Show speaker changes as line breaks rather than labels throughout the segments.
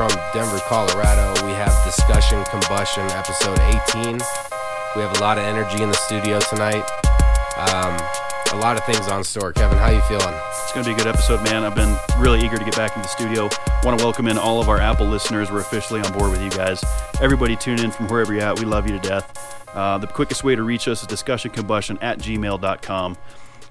from Denver, Colorado. We have Discussion Combustion, episode 18. We have a lot of energy in the studio tonight. Um, a lot of things on store. Kevin, how you feeling?
It's going to be a good episode, man. I've been really eager to get back in the studio. Want to welcome in all of our Apple listeners. We're officially on board with you guys. Everybody tune in from wherever you're at. We love you to death. Uh, the quickest way to reach us is discussioncombustion at gmail.com.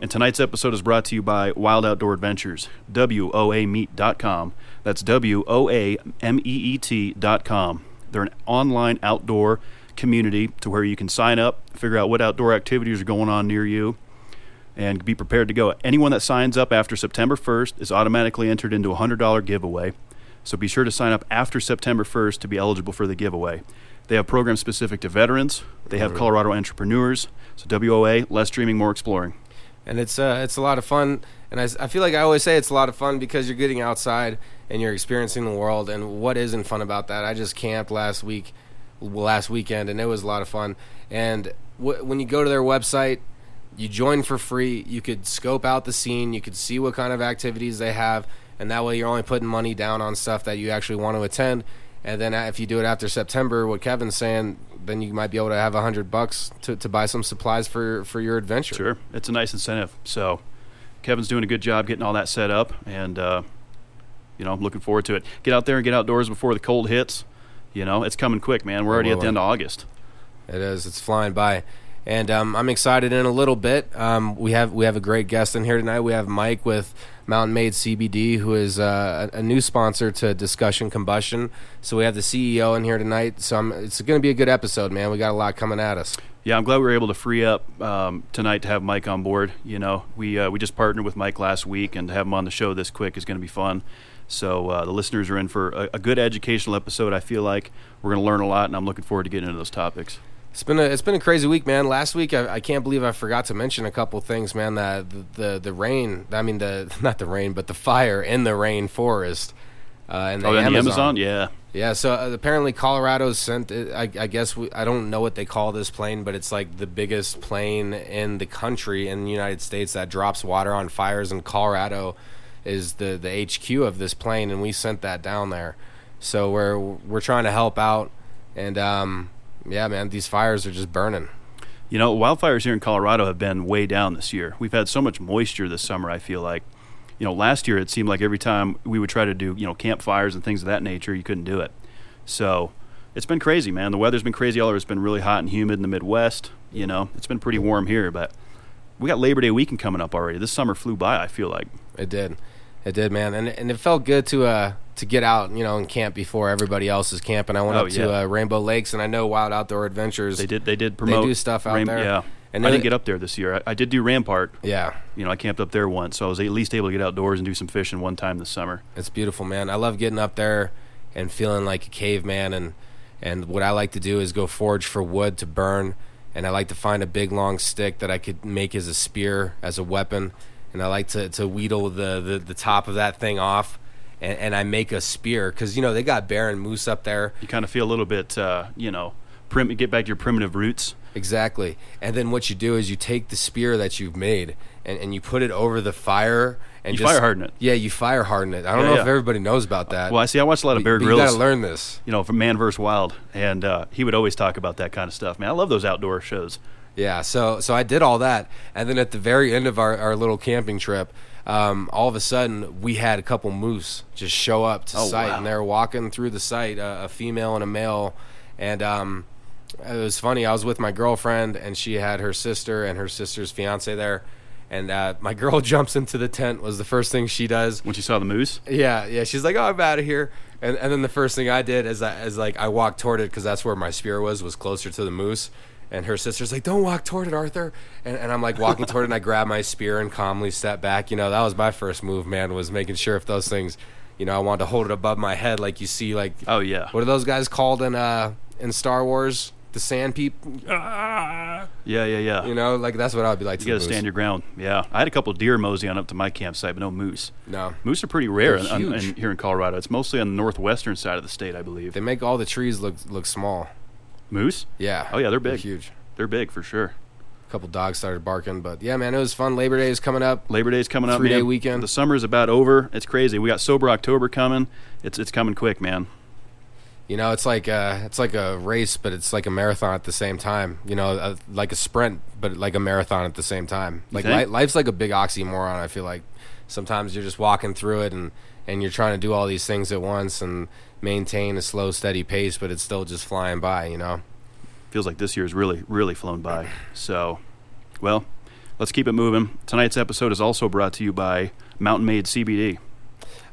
And tonight's episode is brought to you by Wild Outdoor Adventures, WOAmeet.com. That's W O A M E E T.com. They're an online outdoor community to where you can sign up, figure out what outdoor activities are going on near you, and be prepared to go. Anyone that signs up after September 1st is automatically entered into a $100 giveaway. So be sure to sign up after September 1st to be eligible for the giveaway. They have programs specific to veterans, they have Colorado entrepreneurs. So WOA, less dreaming, more exploring
and it's uh, it's a lot of fun. And I, I feel like I always say it's a lot of fun because you're getting outside and you're experiencing the world. And what isn't fun about that? I just camped last week, last weekend, and it was a lot of fun. And w- when you go to their website, you join for free. You could scope out the scene. You could see what kind of activities they have, and that way you're only putting money down on stuff that you actually want to attend. And then if you do it after September, what Kevin's saying, then you might be able to have a hundred bucks to, to buy some supplies for for your adventure.
Sure, it's a nice incentive. So Kevin's doing a good job getting all that set up, and uh, you know I'm looking forward to it. Get out there and get outdoors before the cold hits. You know it's coming quick, man. We're already at the end of August.
It is. It's flying by. And um, I'm excited in a little bit. Um, we have we have a great guest in here tonight. We have Mike with Mountain Made CBD, who is uh, a, new sponsor to Discussion Combustion. So we have the CEO in here tonight. So I'm, it's going to be a good episode, man. We got a lot coming at us.
Yeah, I'm glad we were able to free up um, tonight to have Mike on board. You know, we uh, we just partnered with Mike last week, and to have him on the show this quick is going to be fun. So uh, the listeners are in for a, a good educational episode. I feel like we're going to learn a lot, and I'm looking forward to getting into those topics.
It's been a it's been a crazy week, man. Last week, I, I can't believe I forgot to mention a couple things, man. That the, the, the rain, I mean the not the rain, but the fire in the rainforest.
Uh, and the, oh, Amazon. the Amazon, yeah,
yeah. So uh, apparently, Colorado sent. I, I guess we, I don't know what they call this plane, but it's like the biggest plane in the country in the United States that drops water on fires. And Colorado is the the HQ of this plane, and we sent that down there. So we're we're trying to help out, and um, yeah, man, these fires are just burning.
You know, wildfires here in Colorado have been way down this year. We've had so much moisture this summer, I feel like. You know, last year it seemed like every time we would try to do, you know, campfires and things of that nature, you couldn't do it. So it's been crazy, man. The weather's been crazy all over. It's been really hot and humid in the Midwest. You know, it's been pretty warm here, but we got Labor Day weekend coming up already. This summer flew by, I feel like.
It did. It did, man. And, and it felt good to, uh, to get out, you know, and camp before everybody else is camping. I went oh, up to yeah. uh, Rainbow Lakes, and I know Wild Outdoor Adventures.
They did. They did promote.
They do stuff out
Rain-
there.
Yeah. And I didn't get up there this year. I, I, did do Rampart.
Yeah.
You know, I camped up there once, so I was at least able to get outdoors and do some fishing one time this summer.
It's beautiful, man. I love getting up there and feeling like a caveman. And and what I like to do is go forage for wood to burn, and I like to find a big long stick that I could make as a spear as a weapon, and I like to to wheedle the the, the top of that thing off and, and I make a spear because you know they got bear and moose up there.
You kind of feel a little bit, uh, you know, prim- get back to your primitive roots.
Exactly, and then what you do is you take the spear that you've made and, and you put it over the fire and
you
just,
fire harden it.
Yeah, you fire harden it. I don't yeah, know yeah. if everybody knows about that.
Well, I see. I watched a lot of Bear Grylls.
you got to learn this.
You know, from Man vs. Wild, and uh, he would always talk about that kind of stuff. Man, I love those outdoor shows.
Yeah, so so I did all that, and then at the very end of our, our little camping trip, um, all of a sudden we had a couple moose just show up to
oh,
site,
wow.
and they're walking through the site, uh, a female and a male, and um, it was funny. I was with my girlfriend, and she had her sister and her sister's fiance there. And uh, my girl jumps into the tent. Was the first thing she does
when she saw the moose.
Yeah, yeah. She's like, "Oh, I'm out of here." And and then the first thing I did is I, is like I walked toward it because that's where my spear was was closer to the moose and her sister's like, "Don't walk toward it, Arthur." And, and I'm like walking toward it, and I grab my spear and calmly step back. You know, that was my first move, man. Was making sure if those things, you know, I wanted to hold it above my head, like you see, like
oh yeah,
what are those guys called in uh in Star Wars? The sand people.
Yeah, yeah, yeah.
You know, like that's what I would be like.
You got to stand your ground. Yeah, I had a couple deer mosey on up to my campsite, but no moose.
No,
moose are pretty rare in, in, here in Colorado. It's mostly on the northwestern side of the state, I believe.
They make all the trees look look small.
Moose?
Yeah.
Oh yeah, they're big.
They're huge
they're big for sure.
A couple dogs started barking, but yeah, man, it was fun. Labor Day is coming up.
Labor Day is coming up.
Three day weekend.
The summer is about over. It's crazy. We got sober October coming. It's it's coming quick, man.
You know, it's like a, it's like a race, but it's like a marathon at the same time. You know, a, like a sprint, but like a marathon at the same time. Like li- life's like a big oxymoron. I feel like sometimes you're just walking through it and and you're trying to do all these things at once and maintain a slow, steady pace, but it's still just flying by. You know.
Feels like this year year's really, really flown by. So, well, let's keep it moving. Tonight's episode is also brought to you by Mountain Made CBD.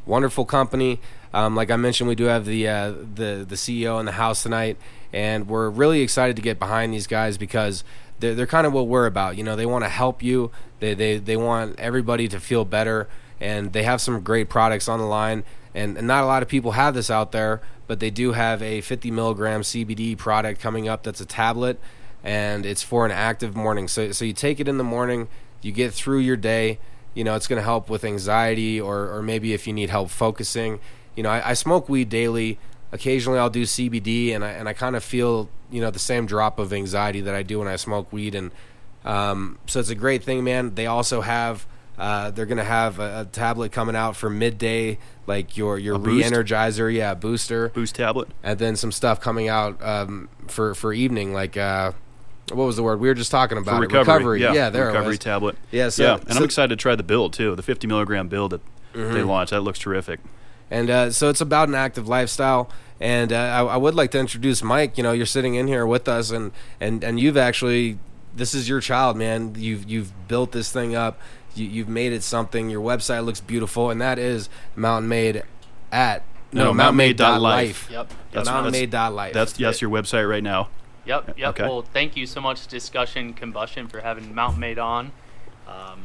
wonderful company. Um, like I mentioned, we do have the uh, the the CEO in the house tonight, and we're really excited to get behind these guys because they're, they're kind of what we're about. You know, they want to help you. They, they they want everybody to feel better, and they have some great products on the line. And, and not a lot of people have this out there, but they do have a 50 milligram CBD product coming up. That's a tablet, and it's for an active morning. So so you take it in the morning, you get through your day you know it's going to help with anxiety or, or maybe if you need help focusing you know I, I smoke weed daily occasionally i'll do cbd and i, and I kind of feel you know the same drop of anxiety that i do when i smoke weed and um, so it's a great thing man they also have uh, they're going to have a, a tablet coming out for midday like your your re-energizer yeah booster
Boost tablet.
and then some stuff coming out um, for for evening like uh, what was the word we were just talking about it.
recovery.
yeah,
yeah,
there
recovery tablet.
Yeah, so-
yeah, and
so- Mm-hmm.
I'm excited to try the build too. The 50 milligram build that they launched. That looks terrific.
And uh, so it's about an active lifestyle. And uh, I, I would like to introduce Mike. You know, you're sitting in here with us, and and and you've actually this is your child, man. You've you've built this thing up. You, you've made it something. Your website looks beautiful, and that is Mountain Made at
No,
no, Mountain Made dot life.
Yep.
That's-
Mountain
that's-
Made dot life.
That's yes, your website right now.
Yep. Yep.
Okay.
Well, thank you so much, Discussion Combustion, for having Mountain Made on. Um,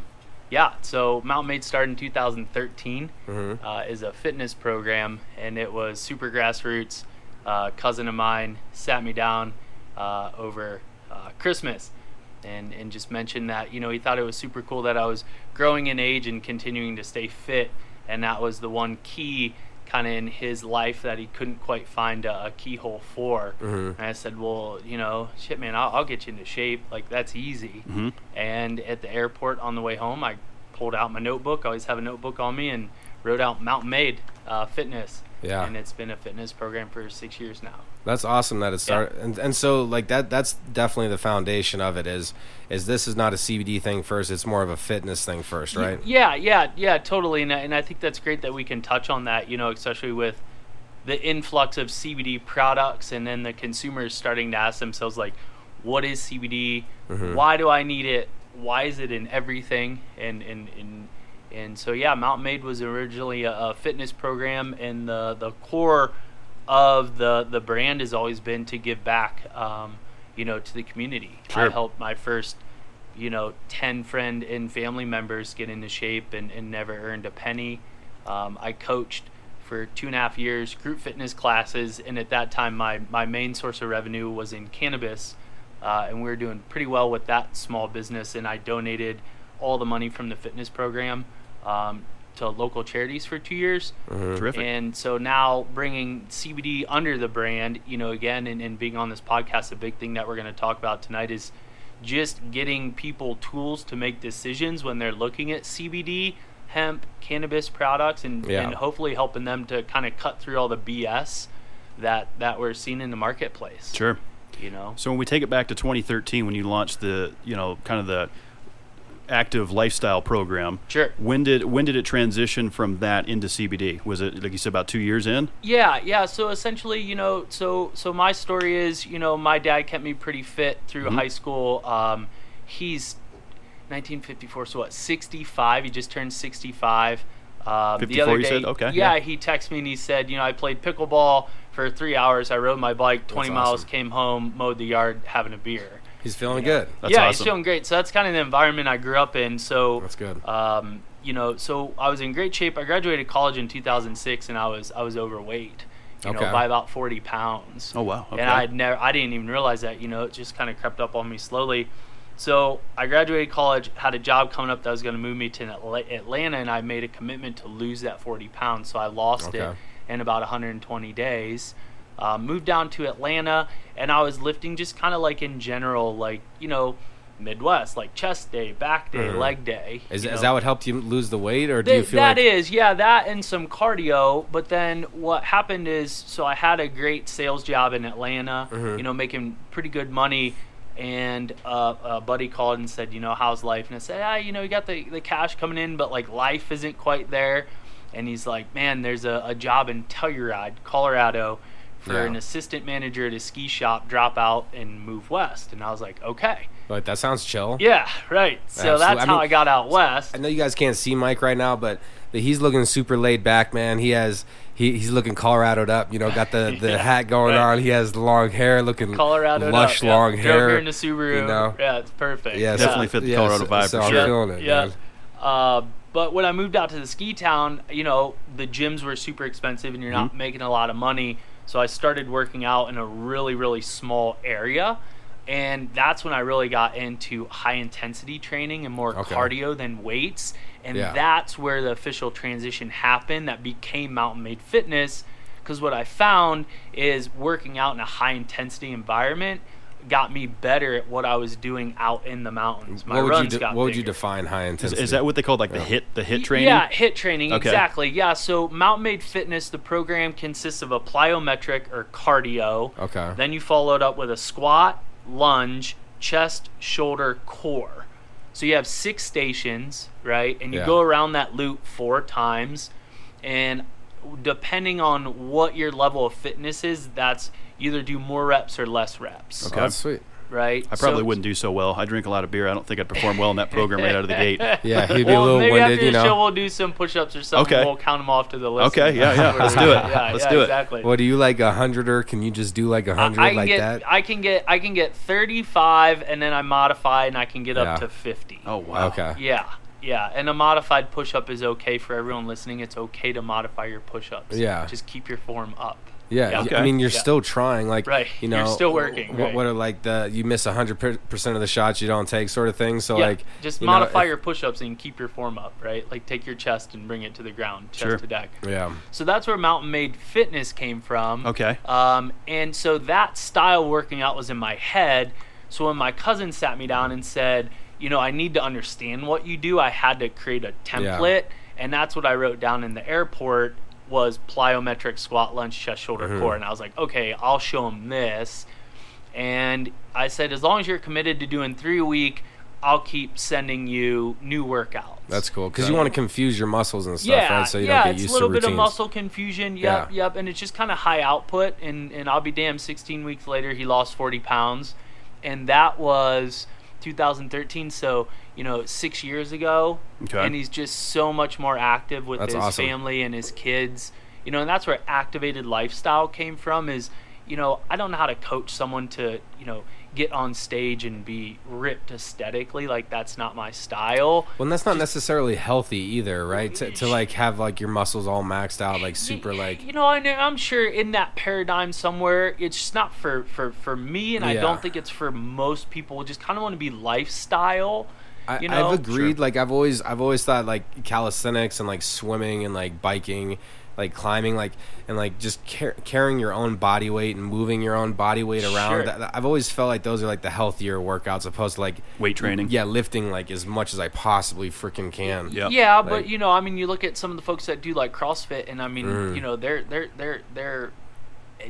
yeah. So Mountain Made started in 2013.
Mhm.
Uh, is a fitness program, and it was super grassroots. Uh, cousin of mine sat me down uh, over uh, Christmas, and and just mentioned that you know he thought it was super cool that I was growing in age and continuing to stay fit, and that was the one key kind of in his life that he couldn't quite find a, a keyhole for.
Mhm.
And I said, well, you know, shit, man, I'll, I'll get you into shape. Like that's easy.
hmm
And at the airport on the way home, I pulled out my notebook. I always have a notebook on me and wrote out Mountain Made uh, Fitness.
Yeah.
And it's been a fitness program for six years now.
That's awesome that it started, and and so like that. That's definitely the foundation of it. Is is this is not a CBD thing first? It's more of a fitness thing first, right?
Yeah, yeah, yeah, totally. And I, and I think that's great that we can touch on that, you know, especially with the influx of CBD products and then the consumers starting to ask themselves, like, what is CBD?
Mhm.
Why do I need it? Why is it in everything? And, and, and, and so, yeah, Mountain Made was originally a, a fitness program, and the, the core of the, the brand has always been to give back, um, you know, to the community. I helped my first you know, 10 friend and family members get into shape and, and never earned a penny. Um, I coached for two and a half years group fitness classes, and at that time, my, my main source of revenue was in cannabis. Uh, and we were doing pretty well with that small business, and I donated all the money from the fitness program um, to local charities for two years.
Mhm.
Terrific.
And so now bringing CBD under the brand, you know, again, and, and being on this podcast, a big thing that we're going to talk about tonight is just getting people tools to make decisions when they're looking at CBD, hemp, cannabis products, and,
Yeah.
and hopefully helping them to kind of cut through all the BS that that we're seeing in the marketplace.
Sure.
You know.
So when we take it back to 2013, when you launched the, you know, kind of the active lifestyle program,
Sure.
when did when did it transition from that into CBD? Was it like you said about two years in?
Yeah, yeah. So essentially, you know, so so my story is, you know, my dad kept me pretty fit through
Mhm.
high school. Um, he's 1954, so what? 65. He just turned 65. Um,
54 you said? Okay,
Yeah,
yeah.
he texted me and he said, you know, I played pickleball for three hours. I rode my bike 20
That's
miles,
awesome.
came home, mowed the yard, having a beer.
He's feeling good.
That's
yeah,
awesome.
he's feeling great. So that's kind of the environment I grew up in. So
That's good.
um, you know, so I was in great shape. I graduated college in 2006, and I was I was overweight, you
Okay.
know, by about 40 pounds.
Oh wow. Okay.
And I had never, I didn't even realize that. You know, it just kind of crept up on me slowly. So I graduated college, had a job coming up that was going to move me to Atlanta, and I made a commitment to lose that 40 pounds. So I lost it in about 120 days. Uh, moved down to Atlanta, and I was lifting just kind of like in general, like you know, Midwest, like chest day, back day,
Mhm.
leg day.
Is, is that what helped you lose the weight, or do
Th-
you feel
that
like
is, yeah, that and some cardio. But then what happened is, so I had a great sales job in Atlanta,
Mhm.
you know, making pretty good money. And uh, a buddy called and said, you know, how's life? And I said, ah, you know, you got the, the cash coming in, but like life isn't quite there. And he's like, man, there's a, a job in Telluride, Colorado, for
Yeah.
an assistant manager at a ski shop. Drop out and move west. And I was like, okay,
like that sounds chill?
yeah, right. So
Absolutely.
that's
I
how
mean,
I got out west.
I know you guys can't see Mike right now, but but he's looking super laid back, man. He has he, he's looking Coloradoed up. You know, got the, the
Yeah,
hat going
right.
on. He has long hair, looking
Colorado
lush,
up, yeah.
long
Drove
hair.
here in the Subaru.
you know.
Yeah, it's perfect.
Yeah,
Definitely fit the Colorado
so,
vibe
so
for
I'm
sure.
feeling it,
Yeah.
man.
Uh, but when I moved out to the ski town, you know, the gyms were super expensive and you're not
Mhm.
making a lot of money. So I started working out in a really, really small area. And that's when I really got into high intensity training and more
Okay.
cardio than weights. And
Yeah.
that's where the official transition happened that became Mountain Made Fitness. Because what I found is working out in a high intensity environment got me better at what I was doing out in the mountains. My
What would you
runs
de-
got
what would you define high intensity?
is that what they call like the HIIT the HIIT training?
Yeah, HIIT training.
Okay.
Exactly. Yeah. So Mountain Made Fitness, the program consists of a plyometric or cardio.
Okay.
Then you follow it up with a squat, lunge, chest, shoulder, core. So you have six stations, right? And you
Yeah.
go around that loop four times. And depending on what your level of fitness is, that's either do more reps or less reps.
Oh,
Okay.
that's sweet.
Right?
I probably
So-
wouldn't do so well. I drink a lot of beer. I don't think I'd perform well in that program right out of the gate.
Yeah, he'd be
well,
a little
maybe
winded,
after
you
the show
know.
we'll do some push-ups or something.
Okay.
We'll count them off to the list.
Okay, yeah, yeah. Let's do it.
Yeah,
Let's
yeah,
do it.
Exactly.
What do you like a hundreder? Can you just do like a hundred
I can
like
get,
that?
I can get, I can get 35, and then I modify, and I can get
Yeah.
up to 50.
Oh wow.
Okay.
Yeah, yeah. And a modified push-up is okay for everyone listening. It's okay to modify your push-ups.
Yeah.
Just keep your form up.
Yeah,
Yeah.
Okay.
I mean, you're
Yeah.
still trying, like
Right.
you
You're
know,
still working,
What,
right.
what are like the you miss hundred percent of the shots you don't take, sort of thing. So
yeah.
like,
just
you
modify
if-
your push-ups and keep your form up. Right. Like take your chest and bring it to the ground, chest
Sure.
to deck.
yeah,
So that's where Mountain Made Fitness came from.
Okay.
Um, and so that style working out was in my head. So when my cousin sat me down and said, you know, I need to understand what you do, I had to create a template. And that's what I wrote down in the airport was plyometric squat, lunge, chest, shoulder,
Mhm.
core. And I was like, okay, I'll show him this. And I said, as long as you're committed to doing three a week, I'll keep sending you new workouts.
that's cool because
So-
you want to confuse your muscles and stuff,
Yeah,
right? So you
yeah,
don't get
it's
used
a little
to
bit
routines.
of muscle confusion. Yep,
Yeah.
yep, and it's just kind of high output. And and I'll be damned. 16 weeks later, he lost 40 pounds, and that was 2013. So you know, six years ago,
Okay.
and he's just so much more active with
That's
his
awesome.
family and his kids. You know, and that's where activated lifestyle came from. Is you know, I don't know how to coach someone to you know get on stage and be ripped aesthetically. Like that's not my style.
Well, and that's not necessarily healthy either, right? To, to like have like your muscles all maxed out, like super, like
you know I know, i'm sure in that paradigm somewhere it's just not for for for me and i don't think it's for most people who just kind of want to be lifestyle
I,
you know?
I've agreed. Like I've always, I've always thought like calisthenics and like swimming and like biking, like climbing, like and like just car- carrying your own body weight and moving your own body weight around.
Sure.
That, that- I've always felt like those are like the healthier workouts, opposed to like
Weight training.
Yeah, lifting like as much as I possibly freaking can.
Yeah,
yeah but you know i mean you look at some of the folks that do like crossfit and i mean
Mm.
you know they're they're they're they're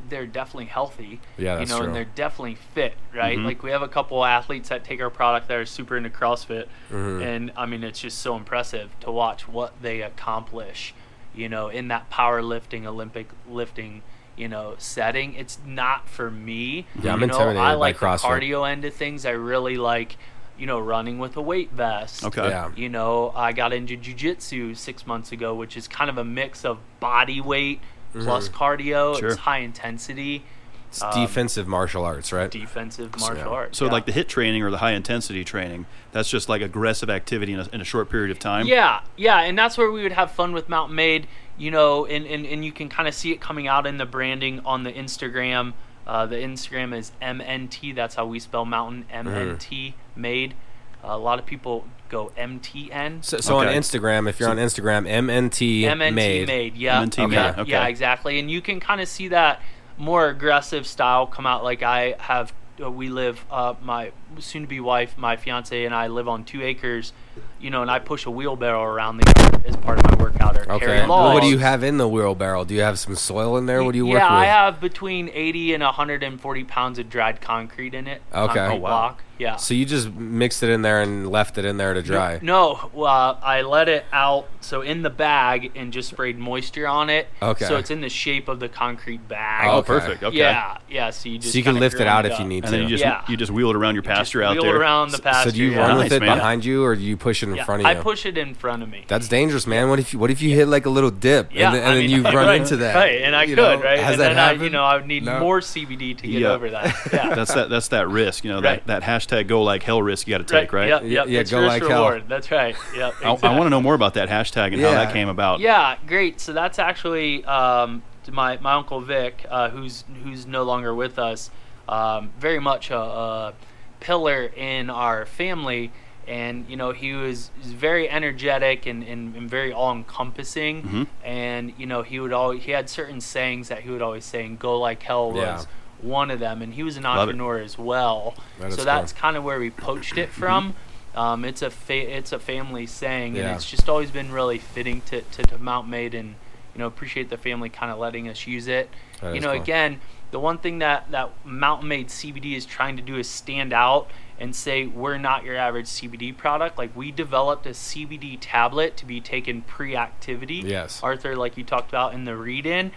they're definitely healthy
Yeah,
you know
true.
and they're definitely fit right
Mhm.
like we have a couple athletes that take our product that are super into crossfit
Mhm.
and i mean it's just so impressive to watch what they accomplish you know in that powerlifting olympic lifting you know setting it's not for me
Yeah, I'm
you know,
intimidated
i
by
like the
CrossFit.
cardio end of things i really like you know running with a weight vest
Okay.
Yeah.
you know, I got into jujitsu six months ago, which is kind of a mix of body weight mm-hmm. plus cardio.
Sure.
It's high intensity,
It's
Um,
defensive martial arts, right?
defensive martial
yeah.
arts.
So
yeah.
like the HIIT training or the high intensity training, that's just like aggressive activity in a, in a short period of time.
Yeah, yeah, and that's where we would have fun with Mountain Made, you know, and, and, and you can kind of see it coming out in the branding on the Instagram. Uh, the Instagram is MNT. That's how we spell mountain. MNT made. Uh, a lot of people go MTN.
So, so on Instagram, if you're
So-
on Instagram, MNT,
MNT
made.
made. Yeah.
MNT
yeah,
made,
okay.
yeah, exactly. And you can kind of see that more aggressive style come out. Like I have uh, we live, uh, my soon-to-be wife, my fiance, and I live on two acres. You know, and I push a wheelbarrow around the yard as part of my workout. Or
Okay.
carry
Well, what do you have in the wheelbarrow? Do you have some soil in there? What do you work with?
yeah,
with?
I have between 80 and 140 pounds of dried concrete in it.
Okay.
concrete
Oh,
wow.
block. Yeah.
So you just mixed it in there and left it in there to dry.
No, uh, I let it out so in the bag and just sprayed moisture on it.
Okay.
So it's in the shape of the concrete bag.
Oh,
Okay.
perfect. Okay.
Yeah, yeah. So you just
So you can lift it
grind
out if you need
And
to.
And then you just
Yeah.
you just wheel it around your
Just
pasture out
wheel
there.
it around the pasture.
so do you
yeah.
run
Nice,
with it
man.
behind you, or do you push it in
Yeah,
front of
I push it in front of me.
That's dangerous, man. What if you, what if you hit like a little dip
yeah,
and, then, and then
mean,
you run
right,
into that?
Right, and I
You
could,
know?
right?
Has
and
that
then I,
happened?
you know, I would need
No.
more CBD to get
Yeah.
over that. Yeah.
That's that that's that risk, you know,
Right.
that, that hashtag go like hell risk you got to take, right?
Yep,
Yeah,
yep.
yeah,
it's
go
risk
like hell.
reward. That's right. Yep.
I, I want to know more about that hashtag and how that came about.
Yeah, great. So that's actually um, my my uncle Vic, uh, who's who's no longer with us. Um, very much a, a pillar in our family, and you know he was, was very energetic and, and, and very all encompassing.
Mhm.
And you know he would always he had certain sayings that he would always say, and "Go like hell"
Yeah.
was one of them. And he was an
Love it.
entrepreneur as well.
That
so
cool.
that's kind of where we poached it from. Um, it's a fa- it's a family saying,
Yeah.
and it's just always been really fitting to, to, to Mount Maid, and you know appreciate the family kind of letting us use it.
That
you know,
cool.
again, the one thing that that Mountain Made CBD is trying to do is stand out and say we're not your average CBD product. Like we developed a CBD tablet to be taken pre-activity.
Yes.
Arthur, like you talked about in the read-in.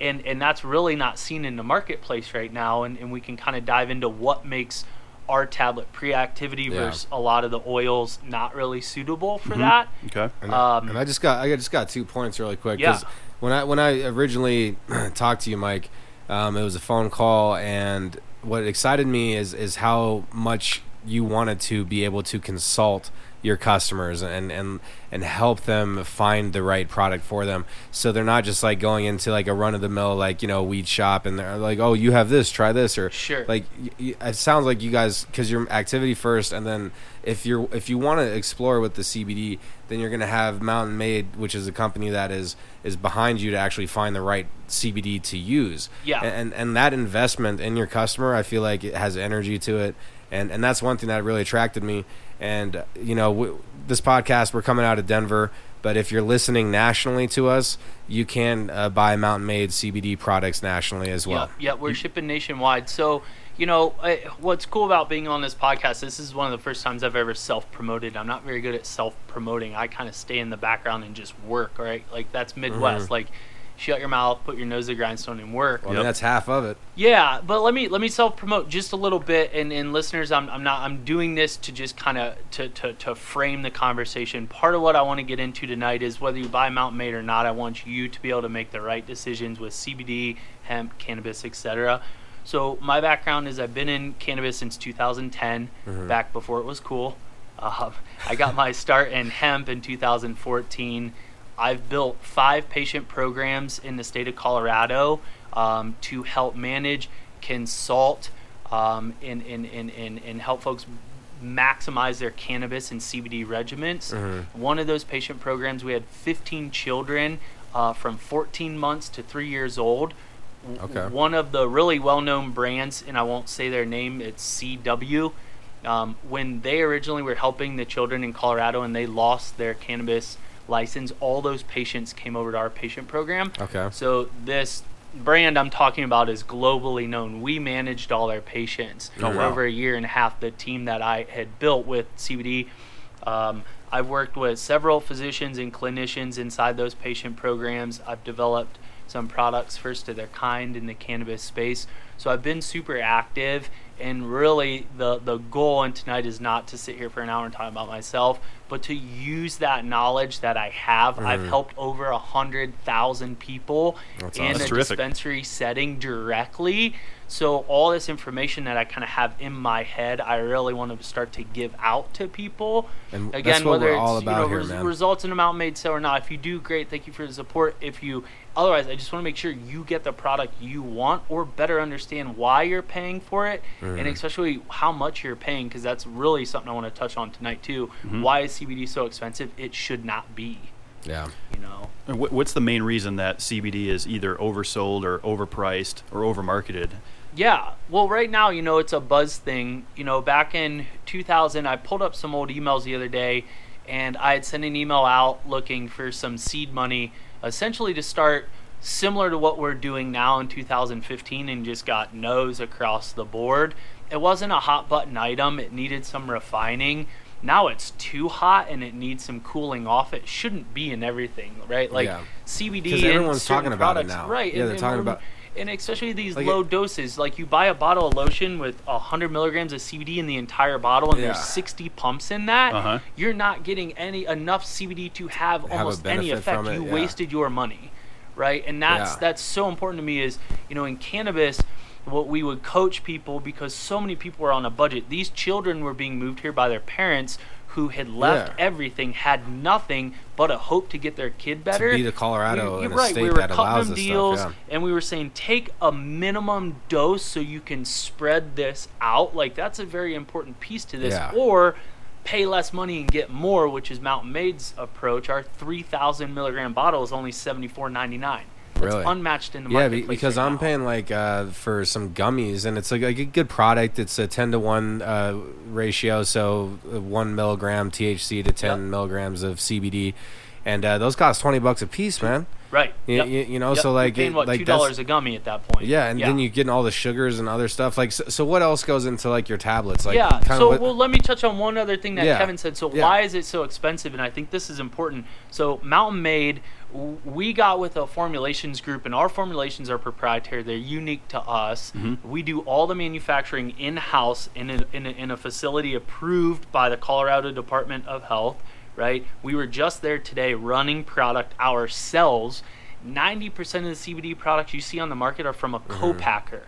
And, and that's really not seen in the marketplace right now and, and we can kind of dive into what makes our tablet pre-activity
Yeah.
versus a lot of the oils not really suitable for
Mhm.
that
Okay.
And, I,
Um,
and I just got I just got two points really quick.
Yeah.
when I when I originally talked to you, Mike, um, it was a phone call, and what excited me is is how much you wanted to be able to consult your customers and and and help them find the right product for them so they're not just like going into like a run of the mill like you know weed shop and they're like oh you have this try this or
Sure.
like it sounds like you guys because you're activity first and then if you're if you want to explore with the CBD then you're going to have Mountain Made which is a company that is is behind you to actually find the right CBD to use
Yeah.
and and that investment in your customer I feel like it has energy to it and and that's one thing that really attracted me and you know w- this podcast we're coming out of Denver but if you're listening nationally to us you can uh, buy Mountain Made CBD products nationally as well
Yeah, yeah, we're shipping nationwide. So, you know, I, what's cool about being on this podcast, this is one of the first times I've ever self promoted. I'm not very good at self promoting. I kind of stay in the background and just work, right? Like, that's Midwest.
Mhm.
Like, shut your mouth, put your nose to the grindstone, and work.
Well, I mean, that's half of it.
Yeah, but let me let me self promote just a little bit, and, and listeners, I'm, I'm not I'm doing this to just kind of to, to to frame the conversation. Part of what I want to get into tonight is whether you buy Mountain Made or not. I want you to be able to make the right decisions with CBD, hemp, cannabis, etc. So my background is I've been in cannabis since 2010,
Mhm.
back before it was cool. Uh, I got my start in hemp in 2014. I've built five patient programs in the state of Colorado um, to help manage, consult, um, and, and, and, and, and help folks maximize their cannabis and CBD regimens.
Mhm.
One of those patient programs, we had 15 children uh, from 14 months to three years old.
Okay.
One of the really well known brands, and I won't say their name, it's CW. Um, when they originally were helping the children in Colorado and they lost their cannabis license, all those patients came over to our patient program.
Okay.
So this brand I'm talking about is globally known. We managed all our patients
Oh,
for
wow.
over a year and a half. The team that I had built with CBD, um, I've worked with several physicians and clinicians inside those patient programs. I've developed some products first of their kind in the cannabis space. So I've been super active, and really the the goal and tonight is not to sit here for an hour and talk about myself, but to use that knowledge that I have. I've
Mhm.
helped over a hundred thousand people
That's
in
awesome.
a
That's terrific.
dispensary setting directly. So all this information that I kind of have in my head, I really want to start to give out to people.
And that's
Again,
what
whether
we're
it's
all
you know,
here,
res-
man.
results in amount made sale or not. If you do, great. Thank you for the support. If you otherwise, I just want to make sure you get the product you want or better understand why you're paying for it, and
Mhm.
especially how much you're paying because that's really something I want to touch on tonight too.
Mhm.
Why is CBD so expensive? It should not be.
yeah.
You know.
What's the main reason that CBD is either oversold or overpriced or overmarketed?
Yeah. Well, right now, you know, it's a buzz thing. You know, back in 2000, I pulled up some old emails the other day, and I had sent an email out looking for some seed money, essentially to start similar to what we're doing now in 2015, and just got no's across the board. It wasn't a hot button item. It needed some refining. Now it's too hot and it needs some cooling off. It shouldn't be in everything, right? Like
Yeah.
CBD
'Cause
and
everyone's talking about it now.
right?
Yeah,
and-
they're
and
talking about-
and especially these
Like
low
it-
doses. Like you buy a bottle of lotion with 100 milligrams of CBD in the entire bottle, and
Yeah.
there's 60 pumps in that.
Uh-huh.
You're not getting any enough CBD to have,
Have
almost any effect.
it,
you
yeah.
wasted your money, right? And that's
Yeah.
that's so important to me. Is you know in cannabis. What we would coach people because so many people were on a budget. These children were being moved here by their parents who had left
Yeah.
everything, had nothing but a hope to get their kid better.
To be the Colorado
We-
in a
right,
state
we were
that
cutting
allows
them
this stuff,
deals,
yeah.
and we were saying take a minimum dose so you can spread this out. Like that's a very important piece to this.
Yeah.
Or pay less money and get more, which is Mountain Made's approach. Our 3,000 milligram bottle is only 74.99.
Really?
unmatched in the
Yeah,
market.
be, because I'm paying like uh, for some gummies, and it's like, like a good product. It's a ten to one uh, ratio, so uh, one milligram THC to ten
Yep.
milligrams of CBD, and uh, those cost twenty bucks a piece, man.
right.
You,
Yep.
you, you know,
Yep.
so
You're
like,
paying what
like
two dollars a gummy at that point.
Yeah, and then you're getting all the sugars and other stuff. Like, so, so what else goes into like your tablets? Like,
yeah. So
what-
well, let me touch on one other thing that
Yeah.
Kevin said. So
Yeah.
why is it so expensive? And I think this is important. So Mountain Made, w- we got with a formulations group, and our formulations are proprietary. They're unique to us. Mm-hmm. We do all the manufacturing in house in a, in in a facility approved by the Colorado Department of Health. Right. We were just there today running product ourselves. 90% of the CBD products you see on the market are from a mm-hmm. co-packer.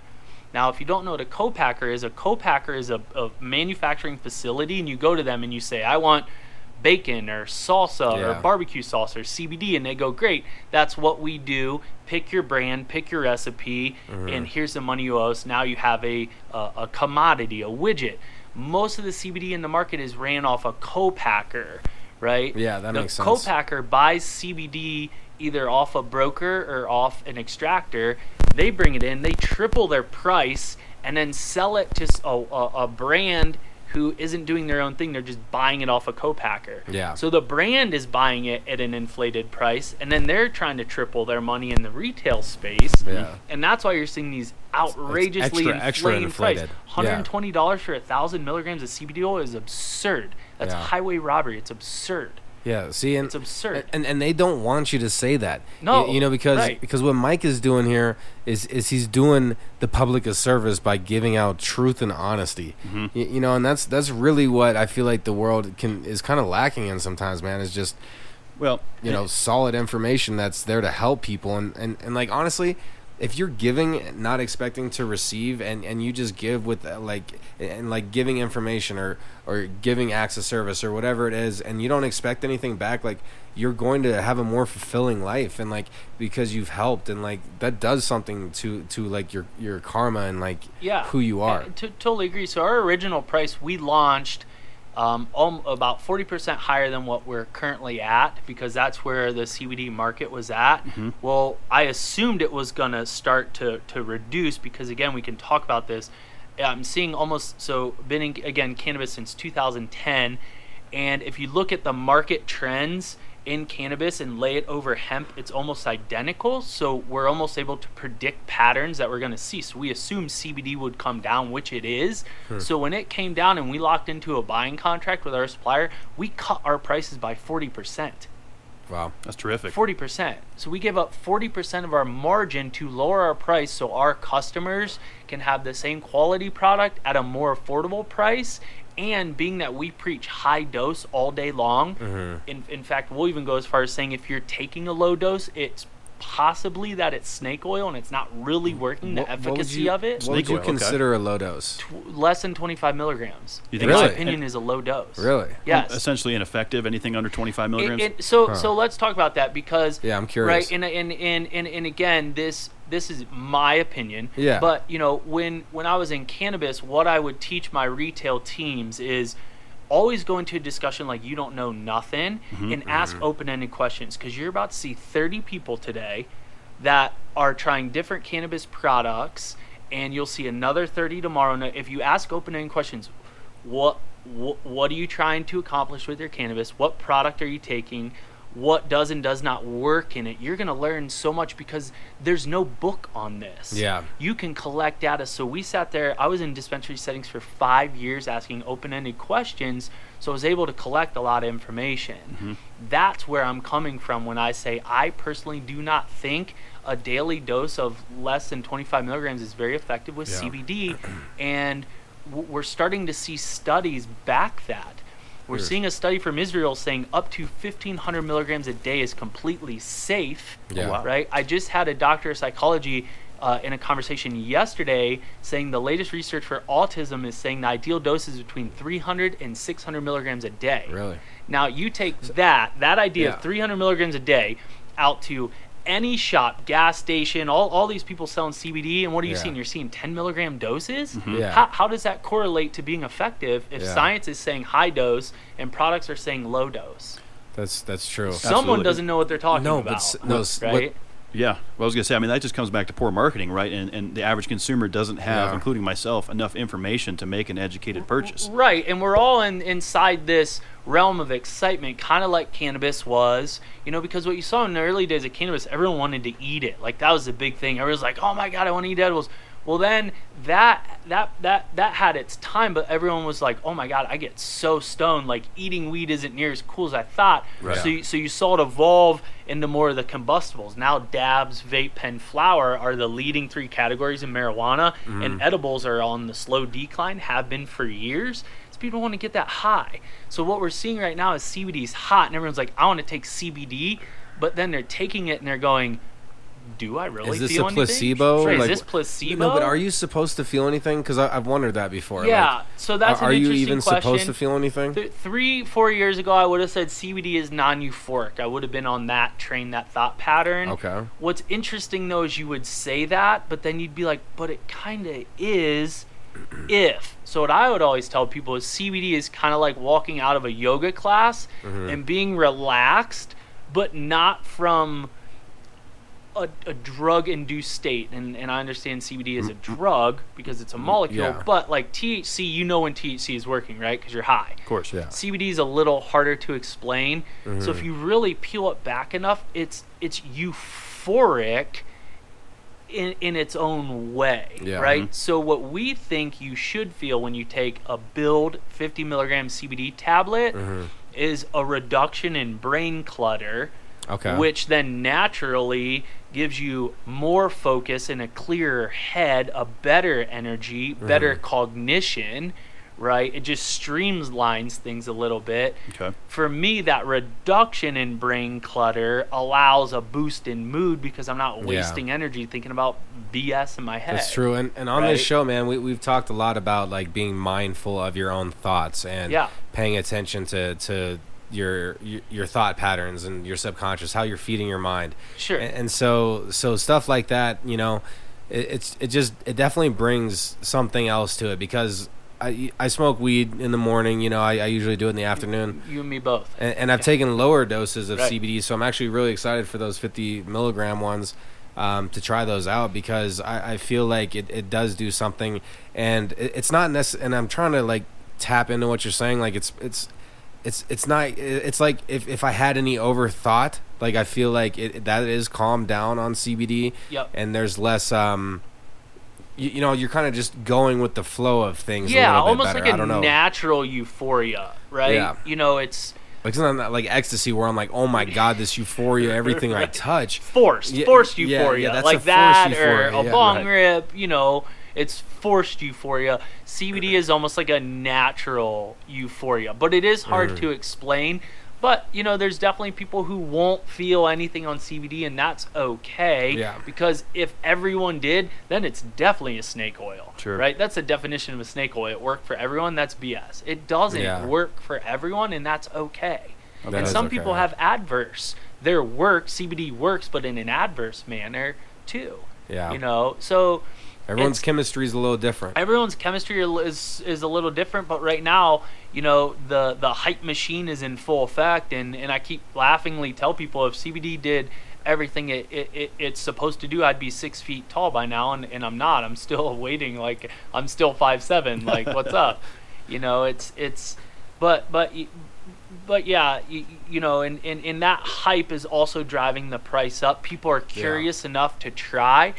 Now, if you don't know what a co-packer is, a co-packer is a, a manufacturing facility, and you go to them and you say, "I want bacon or salsa
Yeah.
or barbecue sauce or CBD," and they go, "Great, that's what we do. Pick your brand, pick your recipe,
Mm-hmm.
and here's the money you owe us. Now you have a a, a commodity, a widget." Most of the CBD in the market is ran off a co-packer, right?
Yeah, that
the
makes sense.
The Co-packer buys CBD either off a broker or off an extractor. They bring it in, they triple their price, and then sell it to a brand who isn't doing their own thing. They're just buying it off a co-packer.
Yeah.
So the brand is buying it at an inflated price, and then they're trying to triple their money in the retail space.
Yeah.
And that's why you're seeing these outrageously
extra- extra inflated.
price.
Yeah.
$120 for a thousand milligrams of CBD oil is absurd. That's
Yeah.
highway robbery. It's absurd.
Yeah, see, and
It's absurd.
and and they don't want you to say that.
No,
you, you know because
right.
because what Mike is doing here is is he's doing the public a service by giving out truth and honesty.
Mm-hmm.
You, you know, and that's that's really what I feel like the world can is kind of lacking in sometimes. Man, is just
Well,
you know solid information that's there to help people and and, and like honestly if you're giving not expecting to receive and and you just give with uh, like and like giving information or or giving acts of service or whatever it is and you don't expect anything back like you're going to have a more fulfilling life and like because you've helped and like that does something to to like your your karma and like
yeah,
who you are
t- totally agree. So our original price we launched um, about forty percent higher than what we're currently at because that's where the CBD market was at. Well, I assumed it was gonna start to to reduce because again we can talk about this. I'm seeing almost so been in, again cannabis since 2010, and if you look at the market trends in cannabis and lay it over hemp, it's almost identical. So we're almost able to predict patterns that we're going to see. So we assume CBD would come down, which it is. So when it came down and we locked into a buying contract with our supplier, we cut our prices by 40%.
wow
that's terrific.
Forty percent. So we give up forty percent of our margin to lower our price, so our customers can have the same quality product at a more affordable price. And being that we preach high dose all day long,
Mm-hmm.
in, in fact, we'll even go as far as saying if you're taking a low dose, it's possibly that it's snake oil and it's not really working the
What- what
efficacy
you-
of it.
what would you
oil, okay.
consider a low dose
Tw- less than 25 milligrams.
You
in
think
my opinion, is a low dose.
really
Yes.
Essentially ineffective. Anything under 25 milligrams.
It, it, so
Huh.
so let's talk about that because
Yeah, I'm curious.
Right, and and and and, and again, this this is my opinion.
Yeah.
But you know, when when I was in cannabis, what I would teach my retail teams is always go into a discussion like you don't know nothing mm-hmm. and ask mm-hmm. open-ended questions because you're about to see 30 people today that are trying different cannabis products and you'll see another 30 tomorrow. If you ask open-ended questions, what, what what are you trying to accomplish with your cannabis? What product are you taking? What does and does not work in it? You're going to learn so much because there's no book on this.
Yeah.
You can collect data. So we sat there. I was in dispensary settings for five years asking open-ended questions. So I was able to collect a lot of information. Mm-hmm. That's where I'm coming from when I say I personally do not think a daily dose of less than 25 milligrams is very effective with
Yeah.
CBD, and w- we're starting to see studies back that. We're
Sure.
seeing a study from Israel saying up to 1,500 milligrams a day is completely safe.
Yeah.
wow.
Right. I just had a doctor of psychology uh, in a conversation yesterday saying the latest research for autism is saying the ideal dose is between 300 and 600 milligrams a day.
Really?
Now you take that that idea
Yeah.
of 300 milligrams a day out to any shop, gas station, all, all these people selling CBD, and what are you
Yeah.
seeing? You're seeing 10 milligram doses. Mm-hmm.
Yeah.
How, how does that correlate to being effective if
Yeah.
science is saying high dose and products are saying low dose?
That's that's true.
Someone
Absolutely.
doesn't know what they're talking
No, but
about.
s- no, s- what-
right?
Yeah, well, I was gonna say. I mean, that just comes back to poor marketing, right? And, and the average consumer doesn't have,
Yeah.
including myself, enough information to make an educated purchase.
Right, and we're all in inside this realm of excitement, kind of like cannabis was, you know, because what you saw in the early days of cannabis, everyone wanted to eat it. Like that was the big thing. Everyone's like, "Oh my god, I want to eat edibles." Well, then that that that that had its time, but everyone was like, "Oh my god, I get so stoned. Like eating weed isn't near as cool as I thought."
Right.
So you, so you saw it evolve into more of the combustibles. Now dabs, vape pen, flower are the leading three categories in marijuana, mm-hmm. and edibles are on the slow decline. Have been for years. So people want to get that high. So what we're seeing right now is CBD is hot, and everyone's like, "I want to take CBD," but then they're taking it and they're going. Do I really
Is this
feel
a placebo? Like,
is this placebo?
No, but are you supposed to feel anything? Because I've wondered that before.
Yeah,
Like,
so that's
are you even
question.
supposed to feel anything?
Th- three, four years ago, I would have said CBD is non-euphoric. I would have been on that train, that thought pattern.
Okay.
What's interesting though is you would say that, but then you'd be like, but it kind of is. If so, what I would always tell people is CBD is kind of like walking out of a yoga class
Mm-hmm.
and being relaxed, but not from a, a drug induced state and, and I understand CBD is a drug because it's a molecule
Mm-hmm. yeah.
but like THC you know when THC is working right because you're high
Of course,
Yeah.
CBD is a little harder to explain so
Mm-hmm.
if you really peel it back enough it's it's euphoric in in its own way
Yeah.
right so what we think you should feel when you take a build 50 milligram CBD tablet
Mm-hmm.
is a reduction in brain clutter
Okay.
which then naturally gives you more focus and a clearer head, a better energy, better
Mm-hmm.
cognition, right? It just streamlines things a little bit.
Okay.
For me, that reduction in brain clutter allows a boost in mood because I'm not
Yeah.
wasting energy thinking about BS in my head.
That's true. And and on
Right?
this show, man, we we've talked a lot about like being mindful of your own thoughts and
Yeah.
paying attention to to your, your thought patterns and your subconscious, how you're feeding your mind.
Sure.
And, and so so stuff like that, you know, it, it's it just it definitely brings something else to it because I I smoke weed in the morning. You know, I, I usually do it in the afternoon.
You and me both.
And, and I've taken lower doses of
Right.
CBD, so I'm actually really excited for those 50 milligram ones um, to try those out because I, I feel like it, it does do something, and it, it's not necessary. And I'm trying to like tap into what you're saying. Like it's it's it's it's not. It's like if if I had any overthought, like I feel like it that is calmed down on CBD,
Yep.
and there's less um. You, you know, you're kind of just going with the flow of things.
Yeah, almost
better.
like a natural euphoria, right?
Yeah.
You know, it's
Like it's not like ecstasy where I'm like, oh my god, this euphoria, everything I touch.
forced, forced
yeah,
euphoria, like
forced
that,
euphoria,
or a
yeah.
bong
Right.
rip. You know, it's forced euphoria. CBD is almost like a natural euphoria, but it is hard
Mm.
to explain. But you know, there's definitely people who won't feel anything on CBD, and that's okay.
Yeah.
Because if everyone did, then it's definitely a snake oil.
Sure.
Right. That's the definition of a snake oil. It worked for everyone. That's BS. It doesn't
Yeah.
work for everyone, and that's okay.
That
and some
okay.
people have adverse. Their work CBD works, but in an adverse manner too.
Yeah.
You know, so
Everyone's chemistry is a little different.
everyone's chemistry is is a little different. But right now, you know, the the hype machine is in full effect, and and I keep laughingly tell people if CBD did everything it, it, it, it's supposed to do. I'd be six feet tall by now, and, and I'm not. I'm still waiting. Like I'm still five seven. Like what's up? You know, it's it's, but but but yeah, you, you know, and, and and that hype is also driving the price up. People are curious enough to try,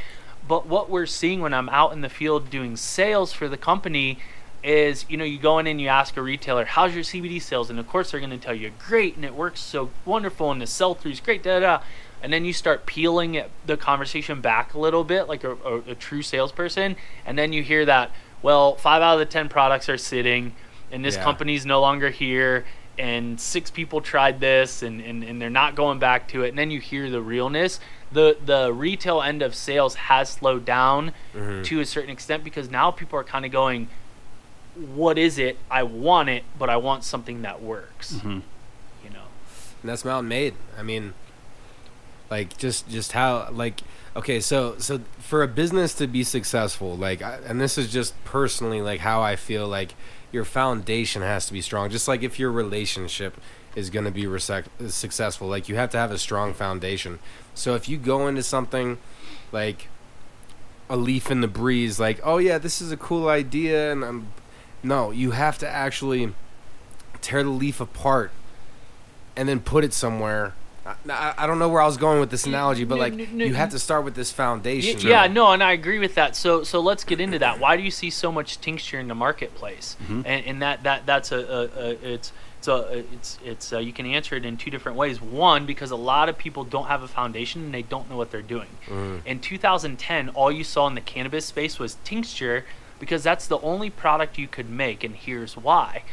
but what we're seeing when I'm out in the field doing sales for the company is you know you go in and you ask a retailer how's your CBD sales and of course they're going to tell you great and it works so wonderful and the sell throughs great da da and then you start peeling the conversation back a little bit like a, a, a true salesperson and then you hear that well five out of the ten products are sitting and this
Yeah.
company's no longer here and six people tried this and, and, and they're not going back to it. And then you hear the realness. The the retail end of sales has slowed down
Mm-hmm.
to a certain extent because now people are kind of going what is it? I want it but i want something that works.
Mhm.
you know?
And that's mountain made. I mean like just just how like okay so so for a business to be successful like I, and this is just personally like how i feel like your foundation has to be strong just like if your relationship is going to be resec- successful like you have to have a strong foundation so if you go into something like a leaf in the breeze like oh yeah this is a cool idea and i'm no you have to actually tear the leaf apart and then put it somewhere. I, I, I don't know where I was going with this analogy, but
n-
like
n-
you have to start with this
Y-
foundation.
yeah no and i agree with that so so let's get into that why do you see so much tincture in the marketplace
Mhm.
and, and that that that's a, a, a it's it's a, it's it's uh, you can answer it in two different ways one because a lot of people don't have a foundation and they don't know what they're doing
Mm.
in 2010 all you saw in the cannabis space was tincture because that's the only product you could make and here's why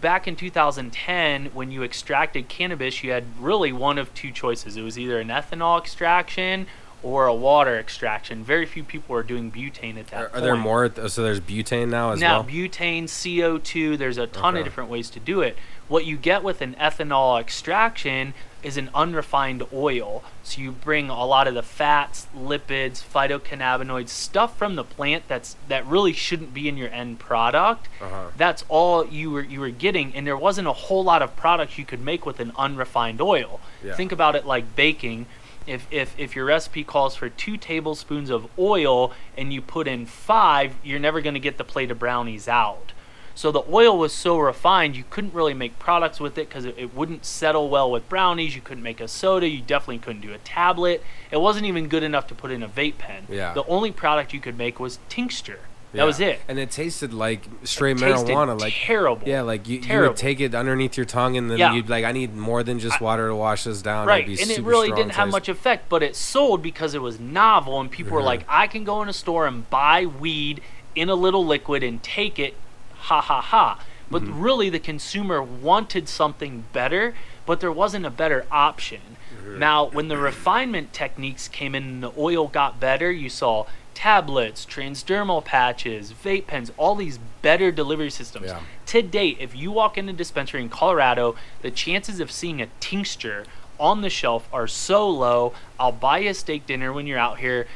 back in 2010 when you extracted cannabis you had really one of two choices it was either an ethanol extraction or a water extraction very few people were doing butane at that
Are, are there more? So there's butane now as
now
well.
Now butane co2 there's a ton
Okay.
of different ways to do it what you get with an ethanol extraction is an unrefined oil. So you bring a lot of the fats lipids phytocannabinoids stuff from the plant that's that really shouldn't be in your end product.
Uh-huh.
that's all you were you were getting and there wasn't a whole lot of products you could make with an unrefined oil.
Yeah.
think about it like baking. If, if if your recipe calls for two tablespoons of oil and you put in five you're never going to get the plate of brownies out so the oil was so refined you couldn't really make products with it because it, it wouldn't settle well with brownies you couldn't make a soda you definitely couldn't do a tablet it wasn't even good enough to put in a vape pen
Yeah.
the only product you could make was tincture that
Yeah.
was it
And it tasted like straight marijuana. Like
terrible.
Yeah, like you, you would take it underneath your tongue, and then
Yeah.
you'd like, I need more than just water to wash this down.
right
be
and it really didn't have much effect but it sold because it was novel and people were
Mhm.
like i can go in a store and buy weed in a little liquid and take it ha ha ha but
Mm-hmm.
really the consumer wanted something better but there wasn't a better option
Mm-hmm.
now when the refinement techniques came in and the oil got better you saw tablets transdermal patches vape pens all these better delivery systems
Yeah.
to date, if you walk in a dispensary in Colorado, the chances of seeing a tincture on the shelf are so low. I'll buy you a steak dinner when you're out here.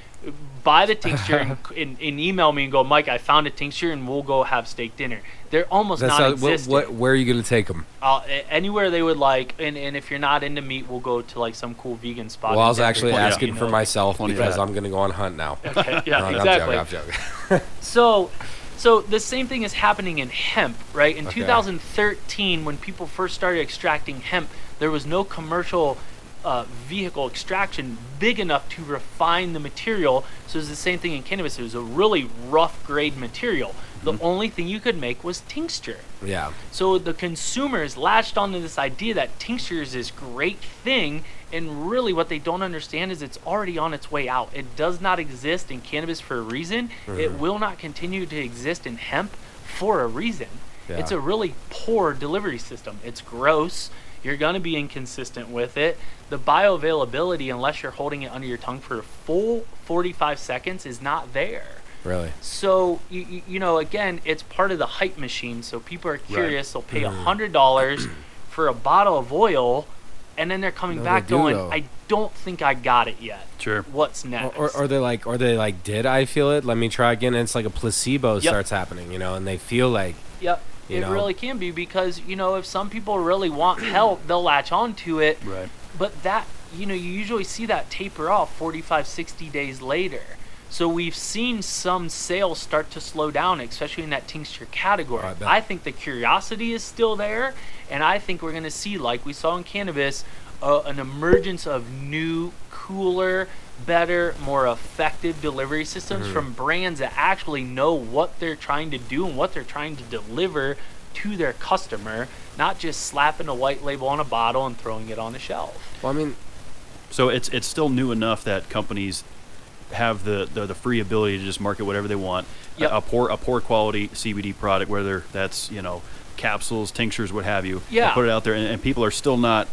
Buy the tincture and, and, and email me and go, Mike, I found a tincture and we'll go have steak dinner. They're almost
That's how, what,
non-existent.
what, where are you going to take them?
Uh, anywhere they would like, and, and if you're not into meat, we'll go to like some cool vegan spot.
Well, I
in
was
Denver,
actually
you
asking
know,
for myself because. I'm going to go on hunt now.
Okay, yeah,
No, I'm
exactly.
joking, I'm joking.
So, so the same thing is happening in hemp, right? In
Okay.
2013, when people first started extracting hemp, there was no commercial uh, vehicle extraction big enough to refine the material. So it's the same thing in cannabis. It was a really rough grade material. The only thing you could make was tincture.
yeah.
So the consumers latched onto this idea that tincture is this great thing, and really what they don't understand is it's already on its way out. It does not exist in cannabis for a reason. It will not continue to exist in hemp for a reason.
Yeah.
It's a really poor delivery system. It's gross. You're going to be inconsistent with it. The bioavailability, unless you're holding it under your tongue for a full 45 seconds, is not there.
Really?
So you, you, you know again it's part of the hype machine. So people are curious. They'll pay a
Mm.
hundred dollars for a bottle of oil, and then they're coming
No,
back
they do,
going,
though.
"I don't think I got it yet.
Sure.
What's
Or,
next?"
or, or they like, or they like, did I feel it? Let me try again. And it's like a placebo
Yep.
starts happening, you know, and they feel like,
yep,
you
it
know.
really can be because you know if some people really want help, they'll latch on to it.
Right.
But that you know, you usually see that taper off 45, 60 days later. So we've seen some sales start to slow down, especially in that tincture category.
I.
I think the curiosity is still there, and I think we're going to see, like we saw in cannabis, uh, an emergence of new, cooler, better, more effective delivery systems mm-hmm. from brands that actually know what they're trying to do and what they're trying to deliver to their customer, not just slapping a white label on a bottle and throwing it on a shelf.
Well, I mean,
So it's it's still new enough that companies have the, the, the free ability to just market whatever they want. A-
Yep.
A, poor a poor quality CBD product, whether that's you know capsules, tinctures, what have you.
Yeah.
put it out there, and, and people are still not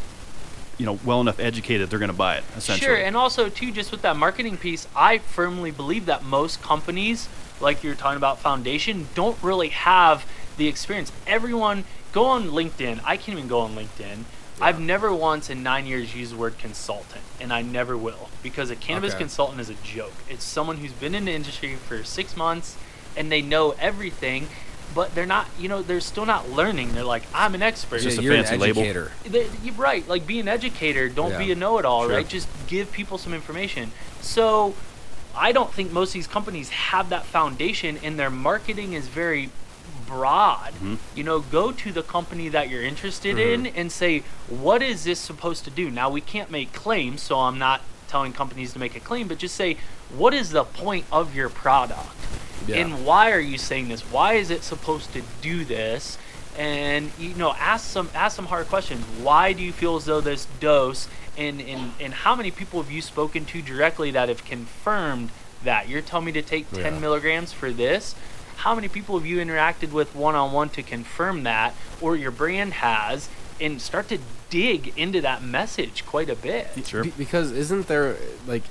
you know well enough educated. They're going to buy it essentially.
Sure, and also too, just with that marketing piece, I firmly believe that most companies, like you're talking about Foundation, don't really have the experience. Everyone go on LinkedIn. I can't even go on LinkedIn. I've never once in nine years used the word consultant, and I never will because a cannabis
Okay.
consultant is a joke. It's someone who's been in the industry for six months and they know everything, but they're not. You know, they're still not learning. They're like, I'm an expert.
It's just
yeah,
a fancy
an
label.
They- You're right. Like be an educator. Don't
Yeah.
be a know-it-all.
Sure.
Right. Just give people some information. So, I don't think most of these companies have that foundation, and their marketing is very broad.
Mhm.
You know, go to the company that you're interested
Mm-hmm.
in and say, what is this supposed to do? Now we can't make claims, so I'm not telling companies to make a claim, but just say, what is the point of your product?
Yeah.
And why are you saying this? Why is it supposed to do this? And you know, ask some ask some hard questions. Why do you feel as though this dose and and, and how many people have you spoken to directly that have confirmed that? You're telling me to take 10
Yeah.
milligrams for this? How many people have you interacted with one on one to confirm that, or your brand has, and start to dig into that message quite a bit?
Sure.
Be- because isn't there like I-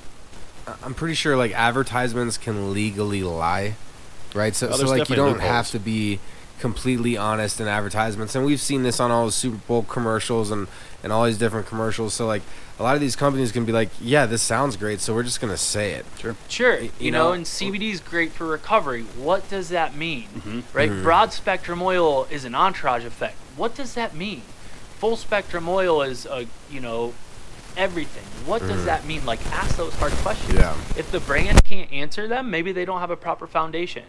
I'm pretty sure like advertisements can legally lie, right? So,
Oh,
so like you don't have to be completely honest in advertisements, and we've seen this on all the Super Bowl commercials and and all these different commercials. So like a lot of these companies can be like, yeah, this sounds great, so we're just gonna say it.
Sure.
Sure, you,
you
know,
know-
and CBD is great for recovery. What does that mean?
Mhm.
Right?
Mhm.
Broad spectrum oil is an entourage effect. What does that mean? Full spectrum oil is, a you know, everything. What does
Mhm.
that mean? Like, ask those hard questions.
Yeah.
If the brand can't answer them, maybe they don't have a proper foundation.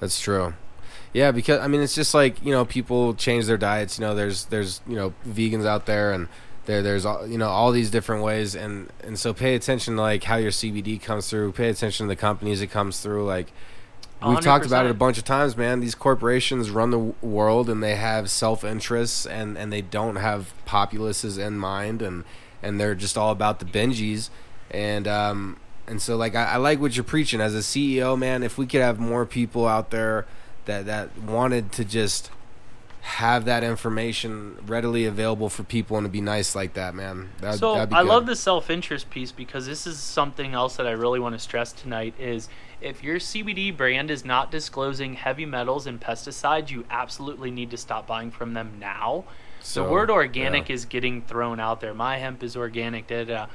That's true. Yeah, because I mean, it's just like you know, people change their diets. You know, there's there's you know vegans out there, and there there's all you know all these different ways, and and so pay attention to like how your CBD comes through. Pay attention to the companies it comes through. Like we've talked about it a bunch of times, man. These corporations run the world, and they have self interests, and and they don't have populaces in mind, and and they're just all about the Benjis, and um and so like I, I like what you're preaching as a CEO, man. If we could have more people out there that that wanted to just have that information readily available for people and to be nice like that, man. That'd,
so
that'd
I
good.
love the self-interest piece because this is something else that I really want to stress tonight is if your CBD brand is not disclosing heavy metals and pesticides, you absolutely need to stop buying from them now.
So,
the word organic
yeah.
is getting thrown out there. My hemp is organic. Da, da.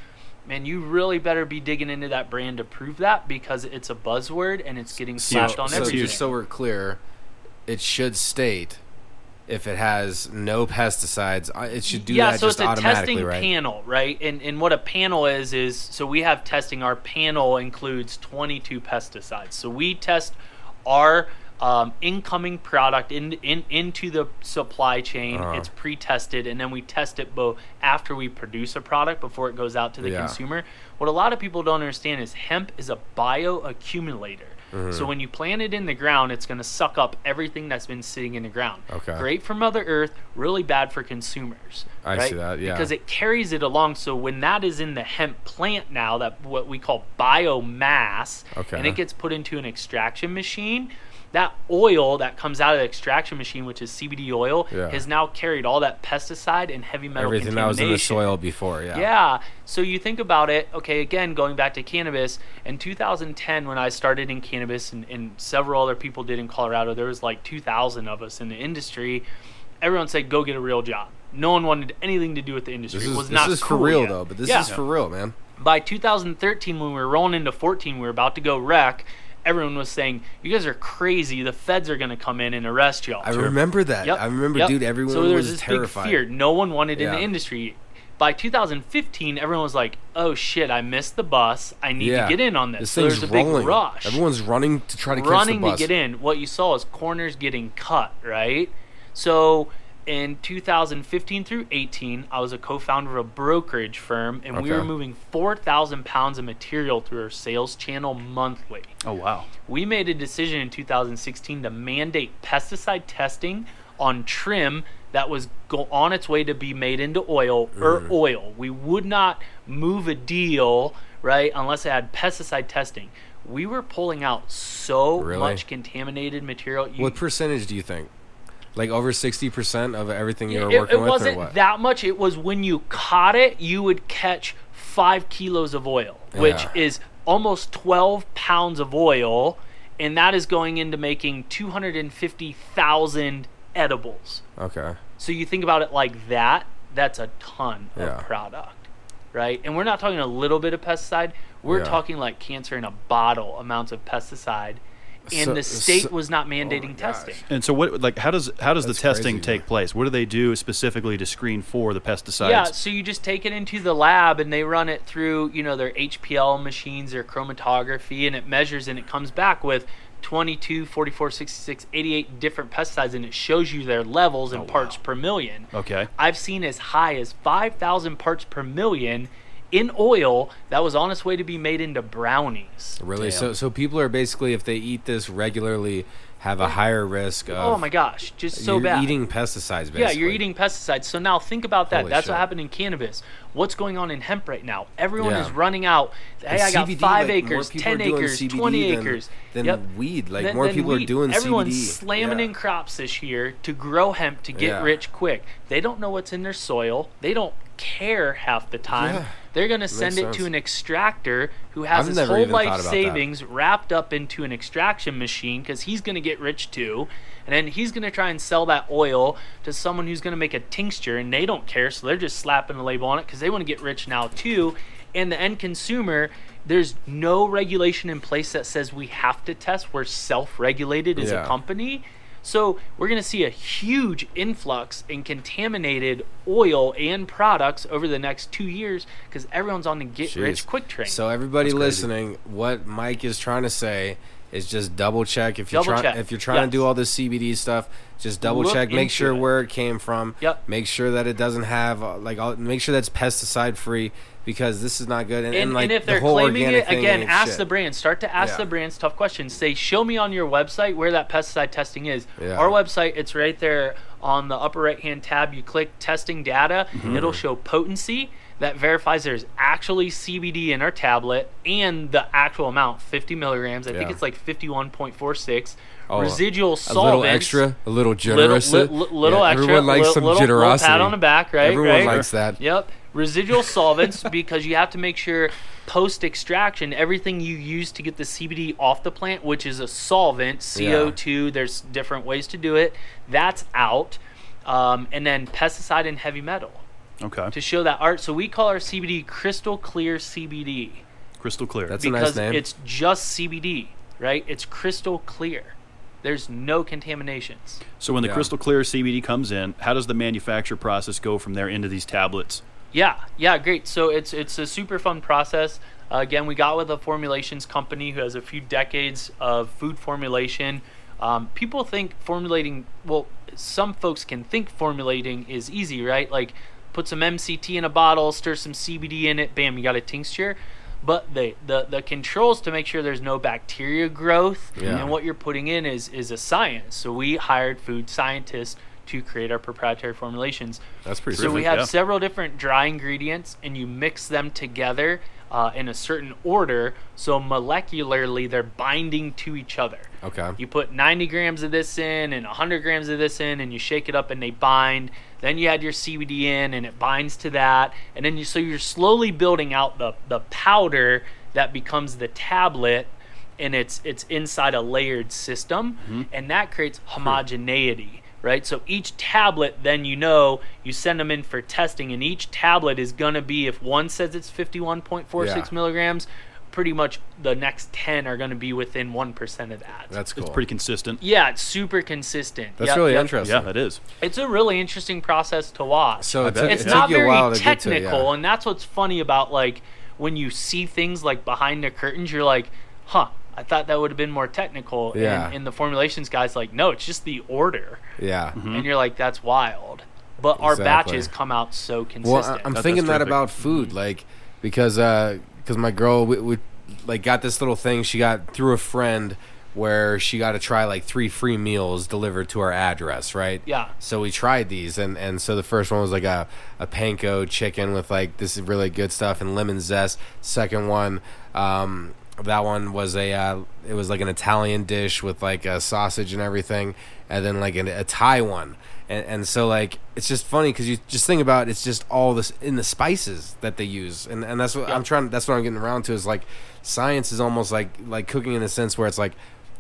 Man, you really better be digging into that brand to prove that because it's a buzzword and it's getting
So-
on
so
everything.
so we're clear, it should state if it has no pesticides. uh, It should do
yeah,
that
so
just
it's a
automatically,
testing
right?
panel, right? And and what a panel is is so we have testing. Our panel includes 22 pesticides. So we test our um, incoming product in, in into the supply chain.
Uh-huh.
It's pre-tested, and then we test it both after we produce a product before it goes out to the
Yeah.
consumer. What a lot of people don't understand is hemp is a bioaccumulator.
Mm-hmm.
So when you plant it in the ground, it's going to suck up everything that's been sitting in the ground.
Okay.
Great for Mother Earth, really bad for consumers.
I
right?
see that, yeah.
Because it carries it along. So when that is in the hemp plant now, that what we call biomass,
Okay.
and it gets put into an extraction machine, that oil that comes out of the extraction machine, which is CBD oil,
Yeah.
has now carried all that pesticide and heavy metal
Everything that was in the soil before, yeah.
Yeah. So you think about it, okay, again, going back to cannabis, in 2010, when I started in cannabis and, and several other people did in Colorado, there was like 2,000 of us in the industry. Everyone said, go get a real job. No one wanted anything to do with the industry.
This
it
is,
was
this
not
is for real,
yet.
though, but this
Yeah.
is for real, man.
By 2013, when we were rolling into 14, we were about to go wreck. Everyone was saying, "You guys are crazy. The feds are going to come in and arrest y'all."
I remember that.
Yep,
I remember,
yep.
dude, everyone
so there
was,
was this
terrified.
big fear. No one wanted in the industry. by 2015, everyone was like, "Oh shit, I missed the bus. I need
Yeah.
to get in on this."
This
so there's a big rush.
Everyone's running to try to
running
catch the bus.
to get in. What you saw is corners getting cut, right? So in 2015 through 18, I was a co-founder of a brokerage firm, and we were moving 4,000 pounds of material through our sales channel monthly.
Oh wow.
We made a decision in 2016 to mandate pesticide testing on trim that was go- on its way to be made into oil or
Mm.
oil. We would not move a deal, right, unless it had pesticide testing. We were pulling out so
Really?
much contaminated material. You,
What percentage do you think? Like over sixty percent of everything you were
it,
working
it
with,
wasn't
or what?
that much. It was when you caught it, you would catch five kilos of oil, which
Yeah.
is almost 12 pounds of oil, and that is going into making 250,000 edibles.
okay.
So you think about it like that, that's a ton
Yeah.
of product, right? And we're not talking a little bit of pesticide. We're
Yeah.
talking like cancer in a bottle amounts of pesticide. And
So-
the state
so-
was not mandating
Oh
testing.
And so what like how does how does
That's
the testing
crazy.
take place? What do they do specifically to screen for the pesticides?
Yeah, so you just take it into the lab and they run it through, you know, their HPL machines, their chromatography, and it measures and it comes back with 22, 44, 66, 88 different pesticides and it shows you their levels in
Oh,
parts
wow.
per million.
Okay.
I've seen as high as 5,000 parts per million in oil that was on its way to be made into brownies.
Really?
Damn.
So so people are basically if they eat this regularly have a oh. higher risk of
oh my gosh, just so
you're
bad.
eating pesticides basically.
Yeah, you're eating pesticides. So now think about that.
Holy
That's
shit.
what happened in cannabis. What's going on in hemp right now? Everyone
Yeah.
is running out. Hey,
And
I got
CBD,
five
like,
acres, ten acres,
CBD
twenty
than-
acres.
than
Yep.
weed. Like
Than-
more
than
people are doing
Everyone's
CBD.
slamming
Yeah.
in crops this year to grow hemp to get
Yeah.
rich quick. They don't know what's in their soil. They don't care half the time. They're going to send it
sense.
to an extractor who has
I've
his whole life
about that.
savings wrapped up into an extraction machine because he's going to get rich too. And then he's going to try and sell that oil to someone who's going to make a tincture and they don't care. So they're just slapping a label on it because they want to get rich now too. And the end consumer, there's no regulation in place that says we have to test. We're self regulated as
Yeah.
a company. So we're going to see a huge influx in contaminated oil and products over the next two years because everyone's on the get rich quick train.
So everybody
That's crazy.
listening, what Mike is trying to say is just double check if you're trying if you're trying
Yes.
to do all this CBD stuff. Just double
Look
check, make sure
it.
where it came from.
Yep.
Make sure that it doesn't have uh, like make sure that's pesticide free because this is not good. And,
and,
and, like
and if they're
whole
claiming it again ask
shit.
the brand start to ask
Yeah.
the brands tough questions say show me on your website where that pesticide testing is
Yeah.
our website it's right there on the upper right hand tab you click testing data
Mm-hmm.
it'll show potency that verifies there's actually CBD in our tablet and the actual amount 50 milligrams I think it's like 51.46
Oh,
residual
a
solvents
little extra, a little
little,
generous.
li- li- little
Yeah,
extra,
Everyone likes
li-
some
little,
generosity.
Little pat on the back, right?
Everyone
right?
likes that.
Yep. Residual solvents because you have to make sure post extraction everything you use to get the CBD off the plant, which is a solvent, CO2. There's different ways to do it. That's out, um, and then pesticide and heavy metal
Okay.
to show that art. So we call our CBD crystal clear CBD
Crystal clear.
That's a
because
nice name.
it's just CBD, right? It's crystal clear. There's no contaminations.
so when the
Yeah.
crystal clear CBD comes in, how does the manufacture process go from there into these tablets?
Yeah, yeah, great. So it's it's a super fun process. Uh, again, we got with a formulations company who has a few decades of food formulation. Um, people think formulating, well, some folks can think formulating is easy, right? Like put some MCT in a bottle, stir some CBD in it, bam, you got a tincture. But the, the, the controls to make sure there's no bacteria growth
Yeah.
and what you're putting in is, is a science. So we hired food scientists to create our proprietary formulations.
That's pretty.
So we have
yeah.
several different dry ingredients, and you mix them together uh, in a certain order. So molecularly, they're binding to each other.
okay.
You put 90 grams of this in and 100 grams of this in, and you shake it up, and they bind. Then you add your CBD in, and it binds to that. And then you so you're slowly building out the the powder that becomes the tablet, and it's it's inside a layered system,
Mm-hmm.
and that creates homogeneity. Right, so each tablet, then you know you send them in for testing, and each tablet is gonna be if one says it's 51.46
Yeah.
milligrams, pretty much the next 10 are going to be within 1% of that.
That's cool.
It's pretty consistent.
yeah, it's super consistent.
That's
Yep,
really
yep.
interesting.
Yeah, it is.
It's a really interesting process to watch.
So
I
it took,
it's
it
not
took you a
very
while to get to it,
technical,
yeah.
and that's what's funny about like when you see things like behind the curtains, you're like, huh. I thought that would have been more technical.
Yeah.
And, and the formulations guy's like, no, it's just the order.
Yeah. Mm-hmm.
And you're like, that's wild. But our
Exactly.
batches come out so
Well,
consistent.
I- I'm
That-
thinking that about food, mm-hmm. like because uh, because my girl we, we like got this little thing she got through a friend where she got to try like three free meals delivered to our address, right?
Yeah.
So we tried these, and and so the first one was like a a panko chicken with like this is really good stuff and lemon zest. Second one. Um, that one was a uh, it was like an Italian dish with like a sausage and everything, and then like an, a Thai one, and and so like it's just funny because you just think about it's just all this in the spices that they use, and and that's what I'm trying. That's what I'm getting around to is like science is almost like like cooking in a sense where it's like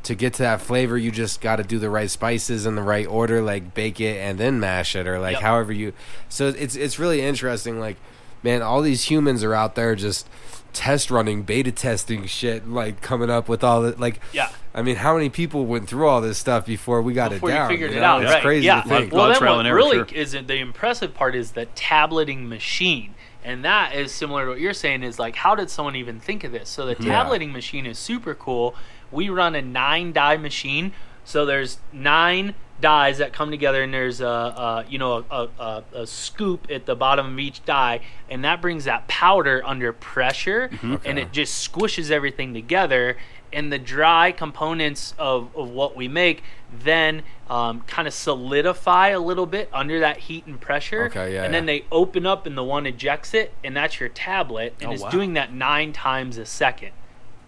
to get to that flavor you just got to do the right spices in the right order like bake it and then mash it or like
Yep.
however you so it's it's really interesting like man all these humans are out there just test running beta testing shit like coming up with all the like
Yeah.
i mean how many people went through all this stuff before we got
before
it down
you figured it
know?
out,
it's
right?
crazy
yeah.
to think
Well, then what
error,
really
sure.
is the impressive part is the tableting machine, and that is similar to what you're saying. Is like, how did someone even think of this? So the
Yeah.
tableting machine is super cool. We run a nine die machine, so there's nine dies that come together, and there's a, a you know a, a, a scoop at the bottom of each die, and that brings that powder under pressure, and
Okay.
it just squishes everything together and the dry components of, of what we make then um, kind of solidify a little bit under that heat and pressure
Okay, yeah,
and then
yeah.
they open up and the one ejects it and that's your tablet and
Oh,
it's
wow.
doing that nine times a second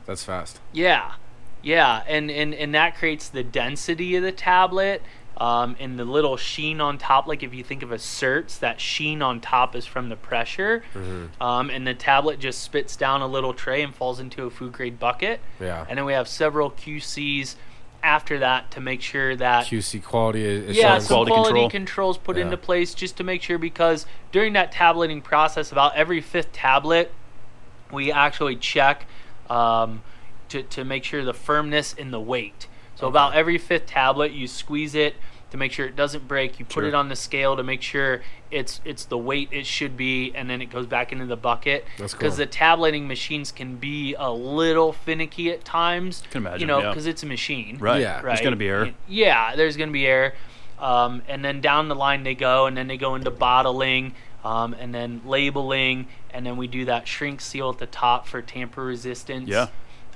that's fast
yeah yeah and, and and that creates the density of the tablet um, and the little sheen on top like if you think of a certs that sheen on top is from the pressure
Mm-hmm.
um, and the tablet just spits down a little tray and falls into a food grade bucket
yeah
and then we have several qcs after that to make sure that
qc quality is
yeah, some
quality
quality,
control.
controls put
Yeah.
into place just to make sure because during that tableting process, about every fifth tablet, we actually check um, to, to make sure the firmness and the weight. So about every fifth tablet, you squeeze it to make sure it doesn't break. You put
Sure.
it on the scale to make sure it's it's the weight it should be, and then it goes back into the bucket.
That's cool.
Because the tableting machines can be a little finicky at times.
Can imagine,
You know,
yeah.
because it's a machine.
Right.
Yeah.
There's going to be error.
Yeah, there's going to be error. Um, and then down the line they go, and then they go into bottling, um, and then labeling, and then we do that shrink seal at the top for tamper resistance.
Yeah.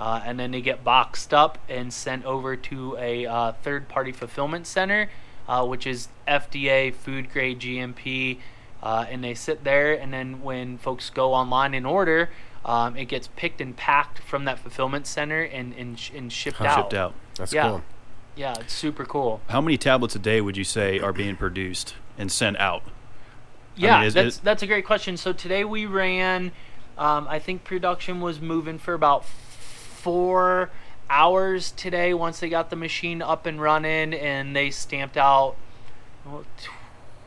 Uh, and then they get boxed up and sent over to a uh, third party fulfillment center, uh, which is FDA, food grade GMP. Uh, and they sit there, and then when folks go online and order, um, it gets picked and packed from that fulfillment center and, and, sh- and shipped out.
Shipped out.
that's
yeah.
cool
Yeah, it's super cool.
How many tablets a day would you say are being produced and sent out?
Yeah,
mean, is-
that's
is-
that's a great question. So today we ran, um, I think production was moving for about four hours today. Once they got the machine up and running, and they stamped out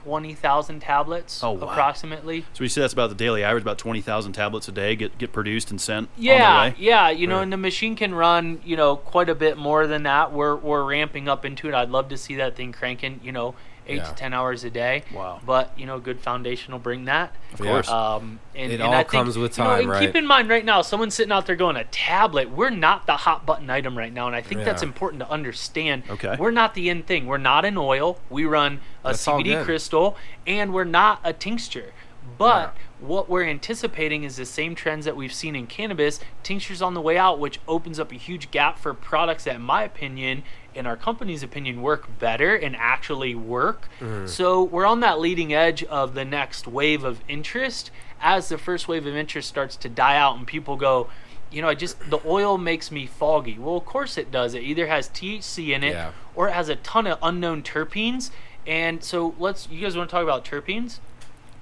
twenty thousand tablets,
Oh, wow.
approximately.
So we say that's about the daily average, about 20,000 tablets a day get, get produced and sent on
Yeah,
way.
yeah, you know, and the machine can run, you know, quite a bit more than that. We're we're ramping up into it. I'd love to see that thing cranking, you know, eight
Yeah.
to ten hours a day.
Wow.
But you know, good foundation will bring that.
Of course.
Um, and,
It
and
all
I think,
comes with
you know,
time,
and
right?
Keep in mind, right now, someone's sitting out there going, a tablet. We're not the hot button item right now, and I think that's important to understand.
Okay.
We're not the end thing. We're not an oil. We run a
That's
CBD crystal, and we're not a tincture. But what we're anticipating is the same trends that we've seen in cannabis. Tinctures on the way out, which opens up a huge gap for products that, in my opinion, in our company's opinion, work better and actually work. Mm-hmm. So we're on that leading edge of the next wave of interest. As the first wave of interest starts to die out, and people go, you know, I just the oil makes me foggy. Well, of course it does. It either has THC in it
Yeah.
or it has a ton of unknown terpenes. And so let's. You guys want to talk about terpenes?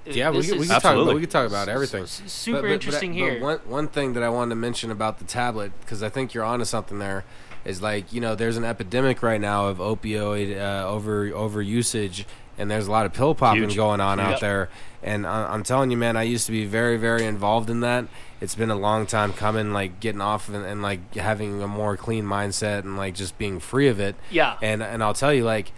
Yeah, we,
This
we can talk. About, we could talk about everything.
s- super
But- but- but
interesting
I-
here.
One one thing that I wanted to mention about the tablet because I think you're onto something there is like you know there's an epidemic right now of opioid uh, over over usage and there's a lot of pill popping
Huge.
going on
Yep.
out there. And I, I'm telling you, man, I used to be very, very involved in that. It's been a long time coming, like getting off and, and like having a more clean mindset and like just being free of it.
Yeah.
And and I'll tell you, like,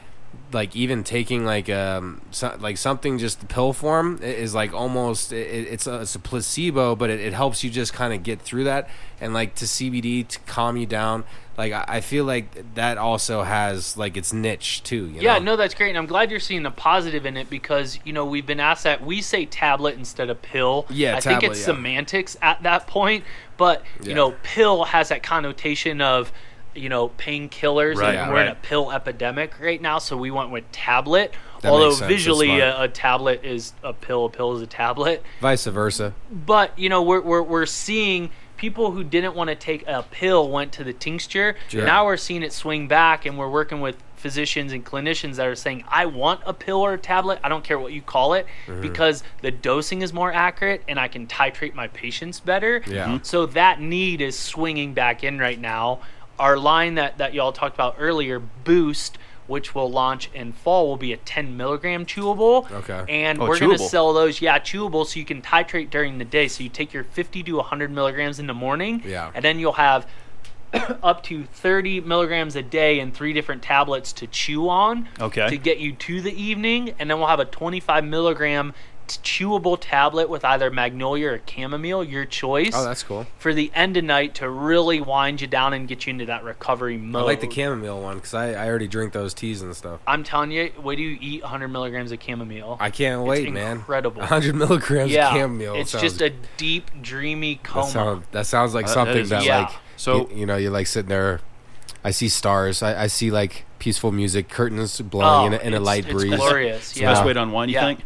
like even taking like um so, like something just the pill form is like almost it, it's a it's a placebo, but it, it helps you just kind of get through that and like to CBD to calm you down. Like I, feel like that also has like its niche too. You
Yeah,
know?
no, that's great, and I'm glad you're seeing the positive in it because you know we've been asked that we say tablet instead of pill.
Yeah,
I think it's
yeah.
semantics at that point, but you
Yeah.
know, pill has that connotation of you know painkillers,
Right,
and we're in a pill epidemic right now, so we went with tablet.
That
Although
makes sense, that's
visually, a, a tablet is a pill, a pill is a tablet.
Vice versa.
But you know, we're we're, we're seeing people who didn't want to take a pill went to the tincture.
Sure.
Now we're seeing it swing back, and we're working with physicians and clinicians that are saying, "I want a pill or a tablet. I don't care what you call it,
Mm-hmm.
because the dosing is more accurate, and I can titrate my patients better."
Yeah. Mhm.
So that need is swinging back in right now. Our line that that y'all talked about earlier, Boost. Which will launch in fall will be a 10 milligram chewable,
Okay.
and
Oh,
we're going to sell those, yeah, chewable, so you can titrate during the day. So you take your 50 to 100 milligrams in the morning,
Yeah.
and then you'll have up to 30 milligrams a day in three different tablets to chew on
Okay.
to get you to the evening, and then we'll have a 25 milligram t- chewable tablet with either magnolia or chamomile, your choice.
Oh, that's cool.
for the end of night to really wind you down and get you into that recovery mode.
I like the chamomile one because I, I already drink those teas and stuff.
I'm telling you, wait do you eat 100 milligrams of chamomile?
I can't wait, man.
incredible.
100 milligrams
yeah,
of chamomile.
it's
sounds,
just a deep, dreamy coma.
that, sound, that sounds like
Uh, that
something
is-
that,
Yeah.
like,
So-
you, you know, you're like sitting there. I see stars. I, I see like peaceful music, curtains
Oh,
blowing in, a, in a light
it's
breeze.
glorious.
It's the
yeah.
best way to unwind. You
Yeah.
think?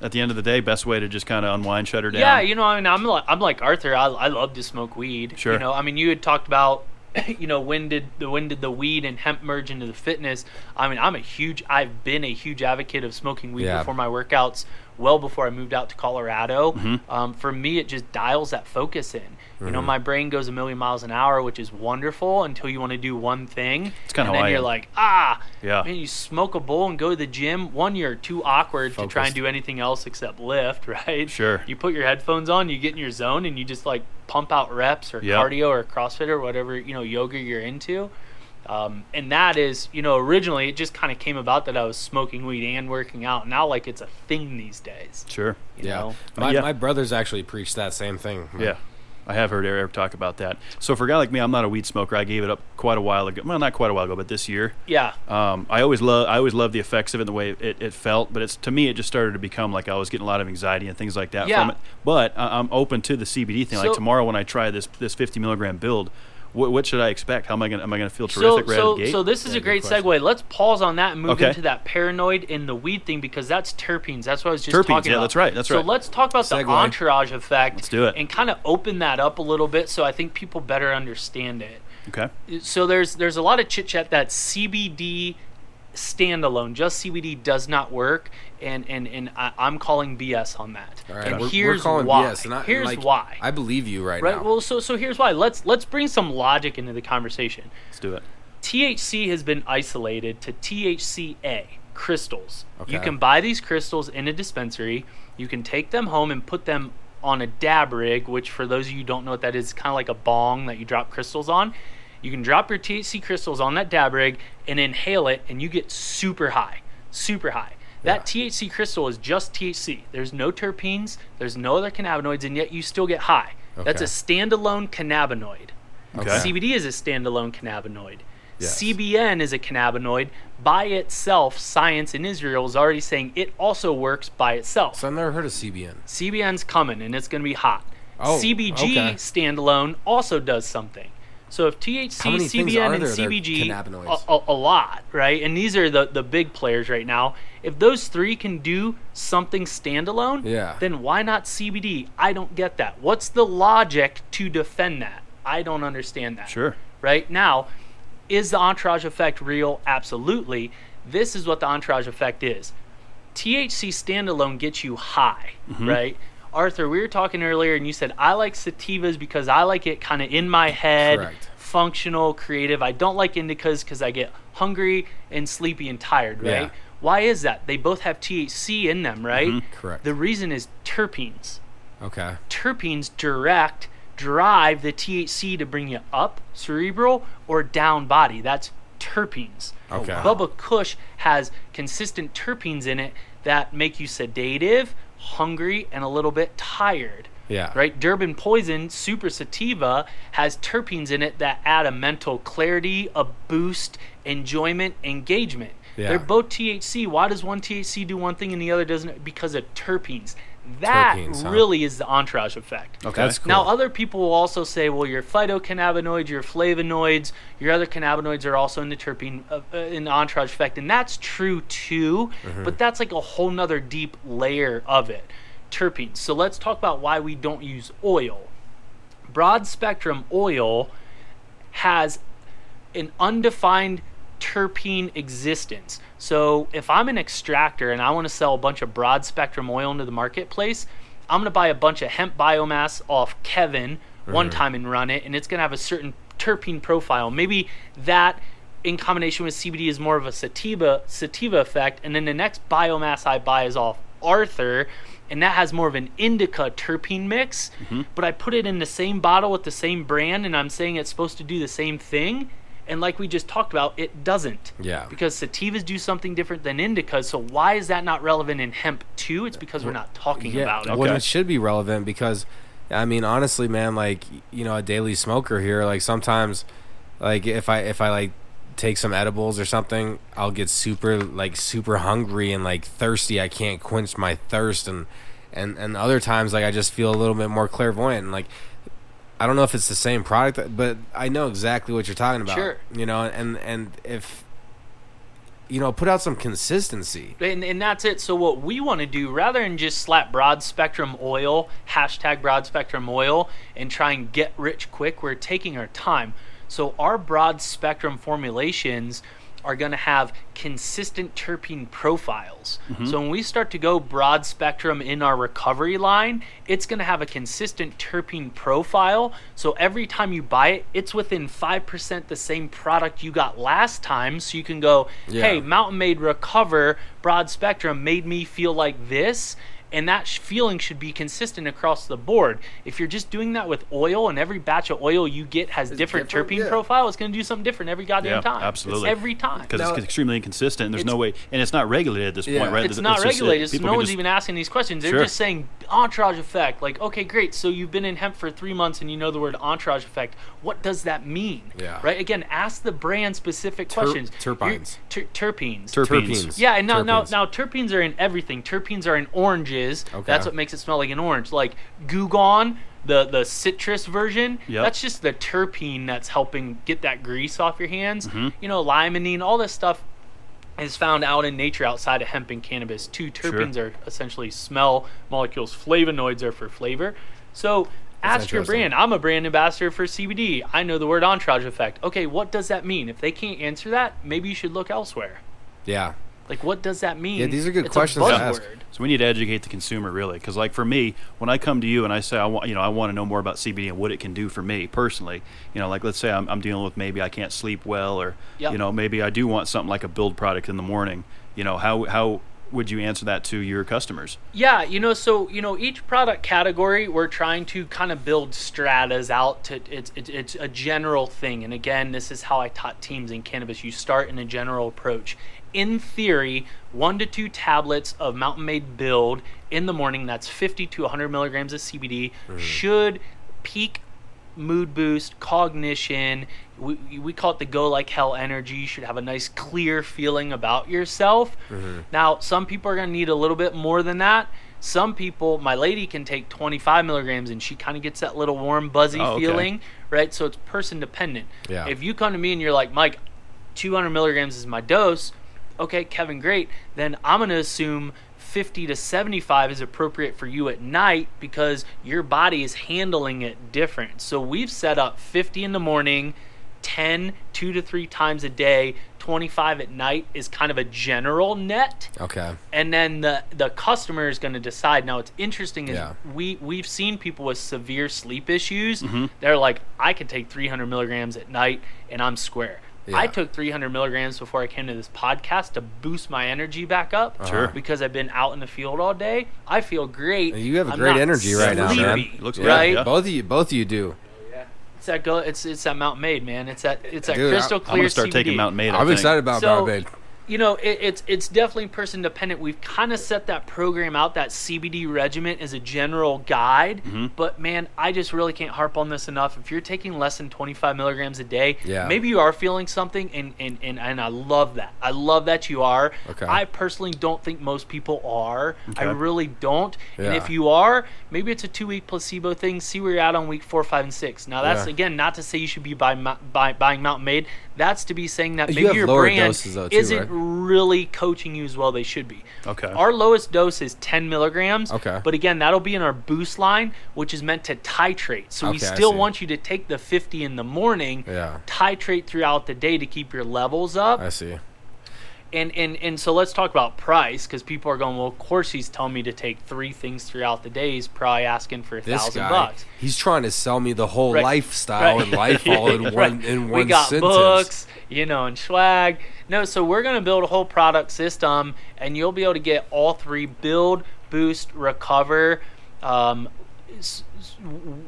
At the end of the day, best way to just kind of unwind, shut her down.
Yeah, you know, I mean, I'm like, I'm like Arthur. I, I love to smoke weed.
Sure.
You know, I mean, you had talked about, you know, when did the when did the weed and hemp merge into the fitness? I mean, I'm a huge. I've been a huge advocate of smoking weed
Yeah.
before my workouts. Well before I moved out to Colorado.
Mm-hmm.
Um, for me, it just dials that focus in. You
Mm-hmm.
know, my brain goes a million miles an hour, which is wonderful until you want to do one thing.
It's kinda
and then
I
you're
am.
like, ah,
Yeah.
Man, you smoke a bowl and go to the gym. One, you're too awkward to try and do anything else except lift, right?
Sure.
You put your headphones on, you get in your zone, and you just like pump out reps or
Yep.
cardio or CrossFit or whatever you know yoga you're into. Um, and that is, you know, originally it just kind of came about that I was smoking weed and working out. Now, like it's a thing these days.
Sure.
You
Yeah,
know?
my,
Yeah.
my brothers actually preached that same thing.
Yeah. I have heard Eric talk about that. So for a guy like me, I'm not a weed smoker. I gave it up quite a while ago. Well, not quite a while ago, but this year.
Yeah.
Um, I always love I always loved the effects of it, and the way it, it felt. But it's to me, it just started to become like I was getting a lot of anxiety and things like that
Yeah.
from it. But I I'm open to the CBD thing.
So-
like tomorrow when I try this this 50 milligram build, what, what should I expect? How am I gonna am I gonna feel
So,
terrific right out
so,
of the gate?
so this is
Yeah,
a great segue. Let's pause on that and move
Okay.
into that paranoid in the weed thing because that's terpenes. That's what I was just
Terpenes,
talking
yeah,
about.
that's right, that's
so
right.
let's talk about the entourage effect.
Let's do it.
And kind of open that up a little bit so I think people better understand it.
okay.
so there's there's a lot of chit chat that CBD standalone, just CBD does not work, and and and I, I'm calling BS on that.
All right,
and
we're, we're
here's
calling
why.
BS. And I,
here's
like,
why.
I believe you right,
right.
now.
Well, so so here's why. Let's let's bring some logic into the conversation.
Let's do it.
THC has been isolated to THCA crystals.
Okay.
You can buy these crystals in a dispensary. You can take them home and put them on a dab rig, which for those of you who don't know what that is, kind of like a bong that you drop crystals on. You can drop your THC crystals on that dab rig and inhale it, and you get super high, super high. That THC crystal is just THC. There's no terpenes, there's no other cannabinoids, and yet you still get high. That's a standalone cannabinoid.
Okay.
CBD is a standalone cannabinoid.
Yes.
CBN is a cannabinoid. By itself, science in Israel is already saying it also works by itself.
so I've never heard of CBN.
CBN's coming and it's going to be hot.
Oh,
CBG
okay.
standalone also does something. So if THC, CBN, and
there that are
CBG, a, a, a lot, right? And these are the, the big players right now. If those three can do something standalone,
Yeah.
then why not CBD? I don't get that. What's the logic to defend that? I don't understand that
Sure.
right now is the entourage effect real absolutely this is what the entourage effect is thc standalone gets you high
Mm-hmm.
right arthur we were talking earlier and you said i like sativas because i like it kind of in my head
Correct.
functional creative i don't like indicas because i get hungry and sleepy and tired right
Yeah.
Why is that? They both have THC in them, right?
Mhm.
Correct.
The reason is terpenes.
Okay.
Terpenes direct drive the THC to bring you up cerebral or down body. That's terpenes.
Okay.
Bubba Kush has consistent terpenes in it that make you sedative, hungry, and a little bit tired.
Yeah.
Right? Durban Poison Super Sativa has terpenes in it that add a mental clarity, a boost, enjoyment, engagement.
Yeah.
They're both THC. Why does one THC do one thing and the other doesn't? Because of terpenes. That
Terpenes, huh?
really is the entourage effect.
Okay.
That's cool.
Now, other people will also say, well, your phytocannabinoids, your flavonoids, your other cannabinoids are also in the terpene, uh, uh, in the entourage effect, and that's true too.
Mm-hmm.
But that's like a whole nother deep layer of it. Terpenes. So let's talk about why we don't use oil. Broad spectrum oil has an undefined terpene existence. So if I'm an extractor and I want to sell a bunch of broad spectrum oil into the marketplace, I'm going to buy a bunch of hemp biomass off Kevin one time and run it, and it's going to have a certain terpene profile. Maybe that in combination with CBD is more of a sativa sativa effect, and then the next biomass I buy is off Arthur, and that has more of an indica terpene mix. Mm-hmm. But I put it in the same bottle with the same brand, and I'm saying it's supposed to do the same thing. And like we just talked about, it doesn't.
Yeah.
Because sativas do something different than indicas. So why is that not relevant in hemp too? It's because we're not talking
yeah.
about it.
Well,
Okay.
it should be relevant because, I mean, honestly, man, like you know, a daily smoker here, like sometimes, like if I if I like take some edibles or something, I'll get super like super hungry and like thirsty. I can't quench my thirst, and and and other times like I just feel a little bit more clairvoyant. And like I don't know if it's the same product, but I know exactly what you're talking about.
Sure.
You know, and and if you know, put out some consistency.
And, and that's it. So what we want to do, rather than just slap broad spectrum oil, hashtag broad spectrum oil, and try and get rich quick, we're taking our time. So our broad spectrum formulations are going to have consistent terpene profiles. Mm-hmm. So when we start to go broad spectrum in our recovery line, it's going to have a consistent terpene profile. So every time you buy it, it's within 5% the same product you got last time. So you can go,
Yeah.
hey, Mountain Made Recover broad spectrum made me feel like this. And that sh- feeling should be consistent across the board. If you're just doing that with oil and every batch of oil you get has different,
different,
terpene
yeah.
profile, it's going to do something different every goddamn
Yeah,
time. It's
absolutely.
every time.
because it's extremely inconsistent. And there's no way, and it's not regulated at this
Yeah.
point, right?
It's
There's-
not
just-
regulated, so
people
no
can
one's
just-
even asking these questions. They're
Sure.
just saying entourage effect. Like, okay, great. So you've been in hemp for three months and you know the word entourage effect. What does that mean?
Yeah.
Right. Again, ask the brand specific
Ter-
questions.
terpenes.
Ter- terpenes.
Terpenes.
Terpenes.
Yeah, and now, now
Terpenes.
now terpenes are in everything. Terpenes are in oranges.
Okay.
That's what makes it smell like an orange. Like Goo Gone, the the citrus version.
Yep.
That's just the terpene that's helping get that grease off your hands.
Mm-hmm.
You know, limonene, all this stuff is found out in nature outside of hemp and cannabis. Two terpenes are essentially smell molecules. Flavonoids are for flavor. So ask your brand. I'm a brand ambassador for CBD. I know the word entourage effect. Okay, what does that mean? If they can't answer that, maybe you should look elsewhere.
Yeah.
Like, what does that mean?
Yeah, these are good
It's
questions to ask.
So we need to educate the consumer really, because like for me, when I come to you and I say I want, you know, I want to know more about CBD and what it can do for me personally, you know, like let's say I'm, I'm dealing with maybe I can't sleep well, or
Yep.
you know, maybe I do want something like a build product in the morning. You know, how how would you answer that to your customers?
Yeah, you know, so you know, each product category we're trying to kind of build stratas out to it's it's, it's a general thing. And again, this is how I taught teams in cannabis. You start in a general approach. In theory, one to two tablets of Mountain Made Build in the morning. That's 50 to 100 milligrams of CBD mm-hmm. should peak mood boost, cognition. We, we call it the go like hell energy. You should have a nice clear feeling about yourself. Mm-hmm. Now, some people are going to need a little bit more than that. Some people, my lady can take 25 milligrams and she kind of gets that little warm, buzzy
Oh, okay.
feeling, right? So it's person dependent.
Yeah.
If you come to me and you're like, Mike, 200 milligrams is my dose, okay, Kevin, great. Then I'm going to assume 50 to 75 is appropriate for you at night because your body is handling it different. So we've set up 50 in the morning, 10 two to three times a day, 25 at night is kind of a general net
Okay.
and then the the customer is going to decide. Now, it's interesting is
Yeah.
we we've seen people with severe sleep issues. Mm-hmm. They're like, I can take 300 milligrams at night and I'm square. I took 300 milligrams before I came to this podcast to boost my energy back up. Uh-huh.
Sure.
Because I've been out in the field all day. I feel great.
You have a
I'm
great
not
energy right now, man.
sleepy,
Looks good,
right.
yeah.
Both of you, both of you do.
It's that go. It's it's that Mountain Made, man. It's that it's that
Dude, I-
crystal
I'm
clear
gonna start
CBD.
taking Mountain Made. I
I'm excited about
So-
Barbade.
You know, it, it's it's definitely person dependent. We've kind of set that program out, that CBD regimen as a general guide.
Mm-hmm.
But man, I just really can't harp on this enough. If you're taking less than 25 milligrams a day,
Yeah.
maybe you are feeling something, and, and, and, and I love that. I love that you are.
Okay.
I personally don't think most people are.
Okay.
I really don't.
Yeah.
And if you are, maybe it's a two week placebo thing. See where you're at on week four, five, and six. Now that's
Yeah.
again not to say you should be buy, buy, buying Mountain Made. That's to be saying that maybe
have
your brand
doses, though, too,
isn't
right?
really coaching you as well they should be.
Okay.
Our lowest dose is 10 milligrams.
Okay.
But again, that'll be in our boost line, which is meant to titrate. So we
Okay, I
still want you to take the 50 in the morning,
Yeah.
titrate throughout the day to keep your levels up.
I see.
And and and so let's talk about price because people are going, well, of course he's telling me to take three things throughout the day. He's probably asking for a
This
thousand
guy,
bucks.
he's trying to sell me the whole
Right.
lifestyle
Right.
and life all in
Right.
one in one
we got
sentence.
books, you know, and swag. No, so we're gonna build a whole product system, and you'll be able to get all three: build, boost, recover. Um,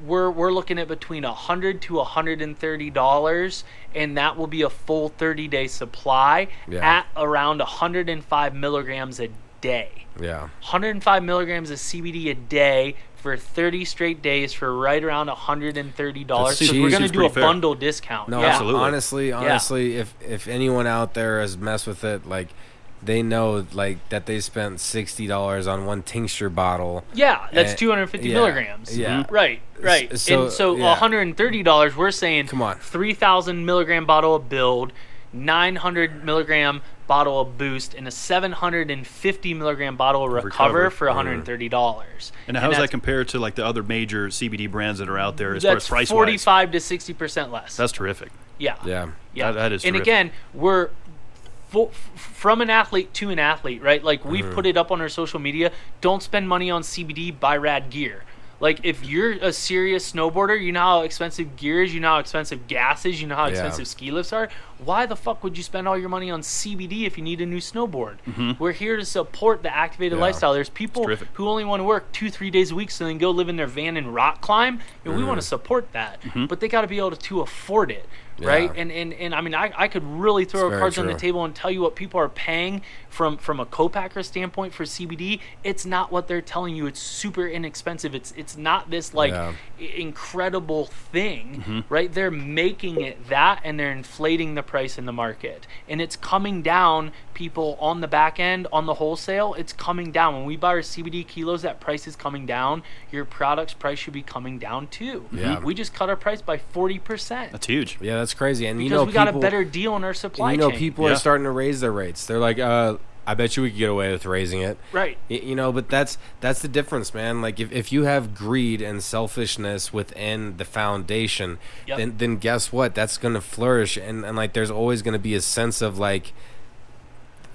we're we're looking at between a hundred to a hundred and thirty dollars, and that will be a full thirty day supply
Yeah.
at around hundred and five milligrams a day.
Yeah.
105 milligrams of CBD a day for 30 straight days for right around $130.
That
Because we're going to do a
fair.
bundle discount.
No,
yeah.
absolutely.
honestly, honestly, if if anyone out there has messed with it, like they know like that they spent sixty dollars on one tincture bottle.
Yeah, that's 250
yeah,
milligrams.
yeah. Mm-hmm.
Right, right.
so,
and so
yeah.
$130, we're saying
Come on.
3,000 milligram bottle of Build, 900 milligram bottle of Boost, and a 750 milligram bottle of Recover,
Recover.
for mm. $130.
And how does that
that's-
compare to like the other major CBD brands that are out there as far as price
45 to 60% less.
That's terrific.
yeah.
Yeah.
Yeah,
That- that is
And
terrific.
again, we're from an athlete to an athlete, right? Like we've
Mm-hmm.
put it up on our social media. Don't spend money on CBD. Buy rad gear. Like if you're a serious snowboarder, you know how expensive gear is. You know how expensive gas is. You know how
Yeah.
expensive ski lifts are. Why the fuck would you spend all your money on CBD if you need a new snowboard? We're here to support the activated
Mm-hmm. Yeah.
lifestyle. There's people who only want to work two, three days a week so they can go live in their van and rock climb. And we
Mm-hmm.
want to support that, but they got to be able to, to afford it, right? And and and I mean, I, I could really throw
It's
cards on the table and tell you what people are paying from from a co-packer standpoint for CBD. It's not what they're telling you. It's super inexpensive. It's it's not this like
Yeah.
incredible thing,
Mm-hmm.
right? They're making it that, and they're inflating the price in the market, and it's coming down. People on the back end, on the wholesale, it's coming down. When we buy our CBD kilos, that price is coming down. Your product's price should be coming down too.
Yeah.
We just cut our price by forty percent
That's huge.
Yeah, that's crazy. And
because
you know,
we got a better deal in our supply chain.
you know,
chain.
people
Yeah.
are starting to raise their rates. They're like, uh, I bet you we could get away with raising it.
Right.
You know, but that's that's the difference, man. Like if, if you have greed and selfishness within the foundation,
Yep.
then then guess what? That's gonna flourish and, and like there's always gonna be a sense of like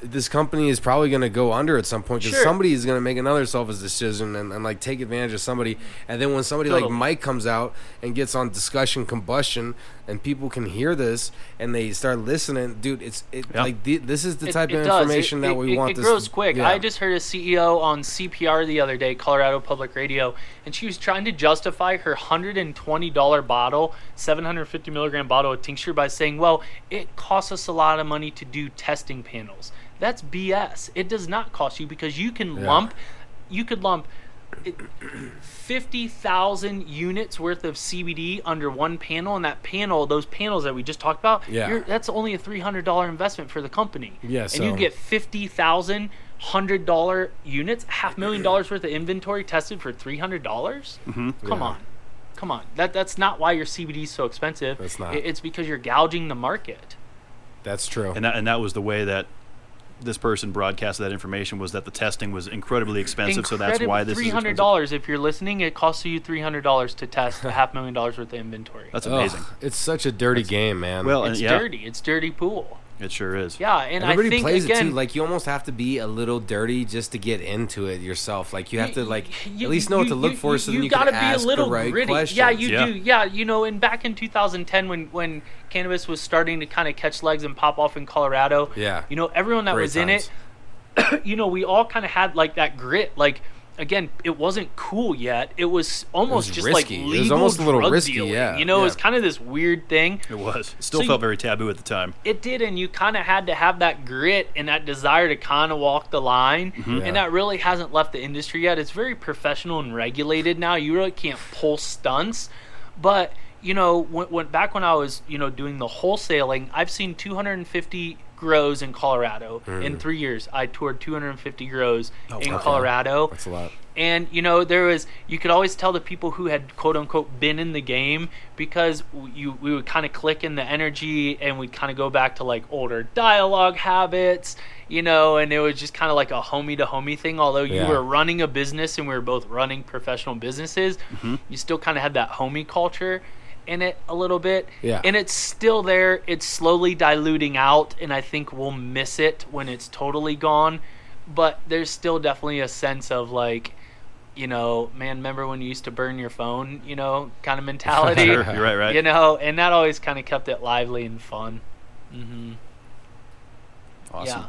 this company is probably going to go under at some point because
Sure.
somebody is going to make another selfish decision and, and like take advantage of somebody and then when somebody like mike comes out and gets on discussion combustion and people can hear this and they start listening dude it's it
Yeah.
like the, this is the
It-
type
it
of
does.
information
It-
that
it-
we
it,
want
It
this
grows quick.
yeah.
I just heard a CEO on CPR the other day, Colorado Public Radio, and she was trying to justify her hundred and twenty dollar bottle, seven hundred fifty milligram bottle of tincture by saying, "Well, it costs us a lot of money to do testing panels." That's BS. It does not cost you because you can
Yeah.
lump, you could lump. It, 50,000 units worth of CBD under one panel, and that panel, those panels that we just talked about,
Yeah.
you're, that's only a $300 investment for the company.
Yeah,
and you
so-
get 50,000 hundred dollar units, half million dollars worth of inventory tested for three hundred dollars. Mm-hmm. Come
Yeah.
on, come on. That that's not why your CBD is so expensive.
That's not.
It- It's because you're gouging the market.
that's true
And that and that was the way that this person broadcasted that information was that the testing was incredibly expensive, so that's why this
three
is
hundred
expensive.
dollars. If you're listening, it costs you three hundred dollars to test a half million dollars worth of inventory.
That's
Ugh,
amazing.
it's such a dirty game man
Well,
it's
and yeah.
dirty. It's dirty pool.
It sure is.
Yeah, and
Everybody
I think
plays
again,
it too. Like you almost have to be a little dirty just to get into it yourself. Like you have to like
you-
at least know what to look
you-
for, so
you,
then you
gotta
can
be
ask
a little
the right
gritty.
questions.
Yeah, you
Yeah.
do. Yeah, you know, and back in 2010 when when cannabis was starting to kind of catch legs and pop off in Colorado,
Yeah.
you know, everyone that
Great
was in it, you know, we all kind of had like that grit. Like again, it wasn't cool yet. It was almost
was
just
risky. It was almost a little
drug
risky,
dealing.
yeah,
You know, it was kind of this weird thing.
It was. It still
So
felt
you-
very taboo at the time.
It did, and you kind of had to have that grit and that desire to kind of walk the line, mm-hmm.
Yeah.
and that really hasn't left the industry yet. It's very professional and regulated now. You really can't pull stunts, but you know, when, when back when I was you know doing the wholesaling, I've seen 250 grows in Colorado in mm. three years. I toured 250 grows oh, in
wow.
Colorado.
That's a lot.
And you know, there was you could always tell the people who had quote unquote been in the game because you we would kind of click in the energy and we'd kind of go back to like older dialogue habits, you know, and it was just kind of like a homie to homie thing. Although you
Yeah.
were running a business and we were both running professional businesses, mm-hmm. you still kind of had that homie culture in it a little bit.
Yeah.
And it's still there. It's slowly diluting out, and I think we'll miss it when it's totally gone. But there's still definitely a sense of like, you know, man, remember when you used to burn your phone, you know, kind of mentality.
Sure, you're right, right.
You know, and that always kind of kept it lively and fun. Mm-hmm.
awesome.
Yeah.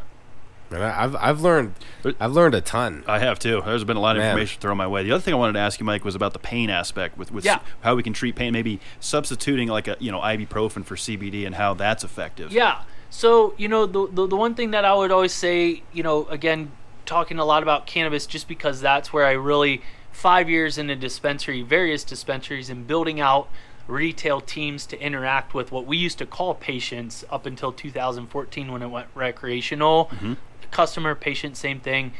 And I, I've I've learned I've learned a ton.
I have too. There's been a lot of
Man.
information thrown my way. The other thing I wanted to ask you, Mike, was about the pain aspect with, with
Yeah.
how we can treat pain. Maybe substituting like a you know ibuprofen for CBD and how that's effective.
Yeah. So, you know, the, the, the one thing that I would always say, you know, again, talking a lot about cannabis just because that's where I really, five years in a dispensary, various dispensaries, and building out retail teams to interact with what we used to call patients up until 2014 when it went recreational. Mm-hmm. Customer, patient, same thing.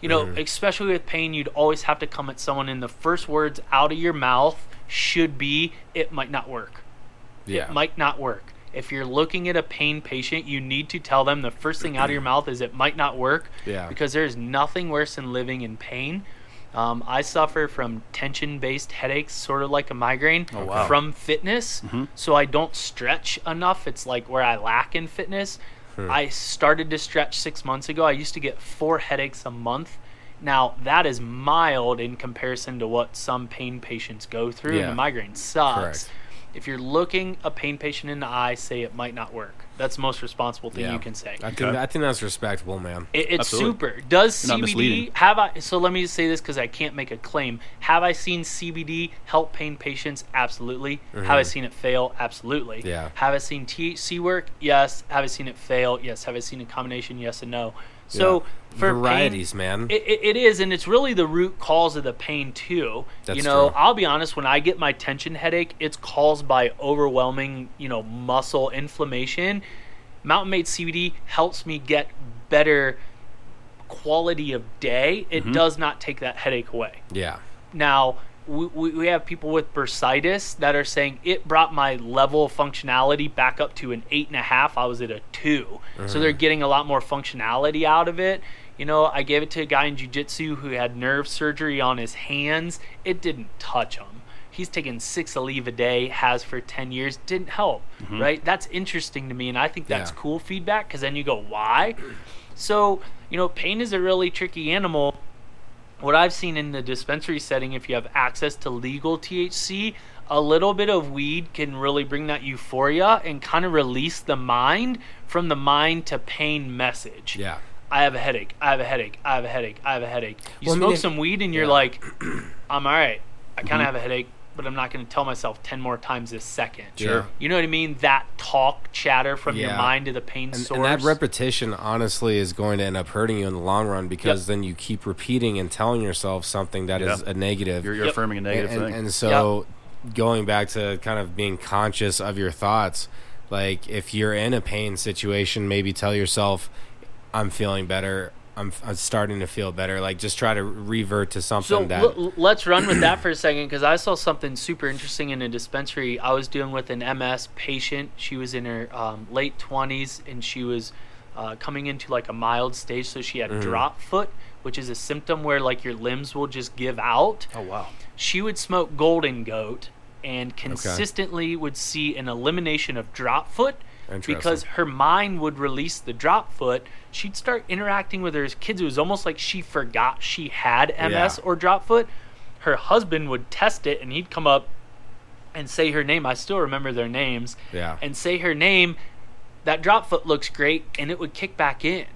You know, especially with pain, you'd always have to come at someone, and the first words out of your mouth should be, it might not work
Yeah.
it might not work. If you're looking at a pain patient, you need to tell them the first thing out of your mouth is it might not work.
Yeah.
Because there's nothing worse than living in pain. Um, I suffer from tension based headaches, sort of like a migraine,
Oh, wow.
from fitness. So I don't stretch enough. It's like where I lack in fitness. Hmm. I started to stretch six months ago. I used to get four headaches a month. Now, that is mild in comparison to what some pain patients go through,
Yeah.
and a migraine sucks.
Correct.
If you're looking a pain patient in the eye, say it might not work. That's the most responsible thing
Yeah.
you can say.
I think
Okay.
I think that's respectable, man.
It, it's
Absolutely.
super. Does
You're not
CBD have I? So let me just say this because I can't make a claim. Have I seen CBD help pain patients? Absolutely. Have I seen it fail? Absolutely.
Mm-hmm. Yeah.
Have I seen THC work? Yes. Have I seen it fail? Yes. Have I seen a combination? Yes and no. So
Yeah.
for
varieties,
pain,
man.
it, it, is, and it's really the root cause of the pain too.
That's
you know,
true.
I'll be honest. When I get my tension headache, it's caused by overwhelming, you know, muscle inflammation. Mountain Made CBD helps me get better quality of day. It mm-hmm. does not take that headache away.
yeah.
Now, we, we have people with bursitis that are saying it brought my level of functionality back up to an eight and a half. I was at a 2 So they're mm. getting a lot more functionality out of it. You know, I gave it to a guy in jiu-jitsu who had nerve surgery on his hands. It didn't touch him. He's taken six Aleve a day, has for 10 years, didn't help, mm-hmm. right? That's interesting to me, and I think that's
Yeah.
cool feedback because then you go, why? So, you know, pain is a really tricky animal what I've seen in the dispensary setting, if you have access to legal THC, a little bit of weed can really bring that euphoria and kind of release the mind from the mind to pain message.
Yeah.
I have a headache. I have a headache. I have a headache. I have a headache. You
Well, I mean,
smoke some weed and you're
yeah.
like, I'm all right. I kind
Mm-hmm.
of have a headache, but I'm not going to tell myself 10 more times this second.
Sure.
You know what I mean? That talk, chatter from your mind to the pain
And,
source.
and that repetition honestly is going to end up hurting you in the long run because
Yep.
then you keep repeating and telling yourself something that is
Yeah.
a negative.
You're, you're
Yep.
affirming a negative
and,
thing.
and so going back to kind of being conscious of your thoughts like if you're in a pain situation maybe tell yourself i'm feeling better i'm, I'm starting to feel better like just try to revert to something
So
that
l- let's run with that for a second because I saw something super interesting in a dispensary. I was dealing with an MS patient. She was in her um, late 20s and she was uh, coming into like a mild stage. So she had
Mm-hmm.
drop foot, which is a symptom where like your limbs will just give out.
oh wow.
She would smoke Golden Goat and consistently would see an elimination of drop foot. Because her mind would release the drop foot. She'd start interacting with her kids. It was almost like she forgot she had MS
Yeah.
or drop foot. Her husband would test it and he'd come up and say her name. I still remember their names.
Yeah.
And say her name. That drop foot looks great and it would kick back in.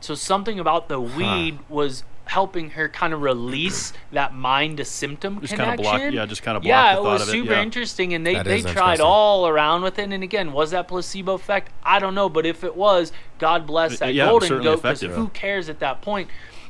So something about the weed was helping her kind of release that mind to symptom
Just kinda
connection.
block- yeah, just kinda block
Yeah,
the
it
thought
was
of it,
super
yeah.
interesting, and they
That
they tried all around with it. And again, was that placebo effect? I don't know, but if it was, God bless that
it was
golden
certainly
goat because who cares at that point?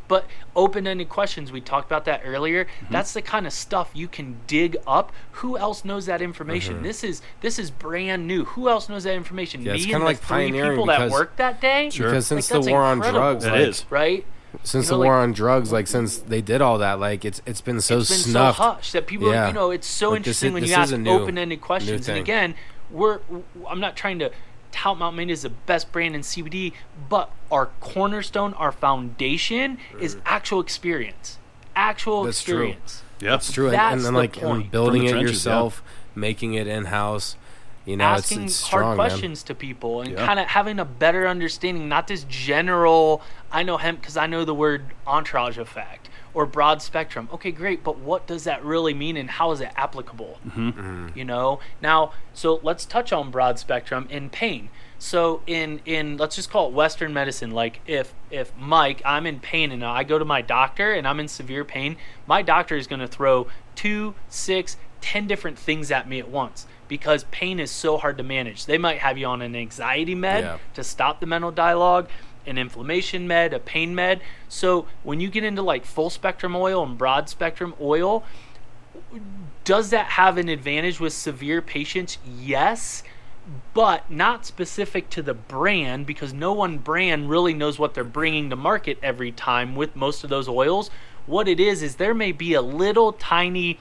But open-ended questions, we talked about that earlier.
Mm-hmm.
That's the kind of stuff you can dig up. Who else knows that information? This is this is brand new. Who else knows that information?
Mm-hmm. Yeah, it's
Me
kinda
and
like
the three
pioneering
people that
because-
worked that day.
Sure.
Because
Like,
since the
that's
war on drugs,
It
like,
is.
right?
Since
You know,
the war
like-
on drugs, like since they did all that, like it's it's been so
it's been
snuffed.
so hush that people,
Yeah.
you know, it's so
Like,
interesting
is-
when
this
you ask open-ended questions. And again, we're I'm not trying to tout Mountain Made as the best brand in CBD, but our cornerstone, our foundation is actual experience, actual
That's true.
experience.
Yeah.
It's true, and-
That's
and then like and
point.
building
the
it
trenches, yeah.
yourself, making it in house. You know,
asking
it's, it's
hard
strong, man.
questions to people and
Yeah.
kind of having a better understanding, not this general. I know hemp because I know the word entourage effect or broad spectrum. Okay, great, but what does that really mean and how is it applicable?
Mm-hmm.
You know. Now, so let's touch on broad spectrum in pain. So in in let's just call it Western medicine. Like if if Mike, I'm in pain and I go to my doctor and I'm in severe pain, my doctor is going to throw two, six, ten different things at me at once because pain is so hard to manage. They might have you on an anxiety med
Yeah.
to stop the mental dialogue, an inflammation med, a pain med. So when you get into like full spectrum oil and broad spectrum oil, does that have an advantage with severe patients? Yes, but not specific to the brand because no one brand really knows what they're bringing to market every time with most of those oils. What it is is there may be a little tiny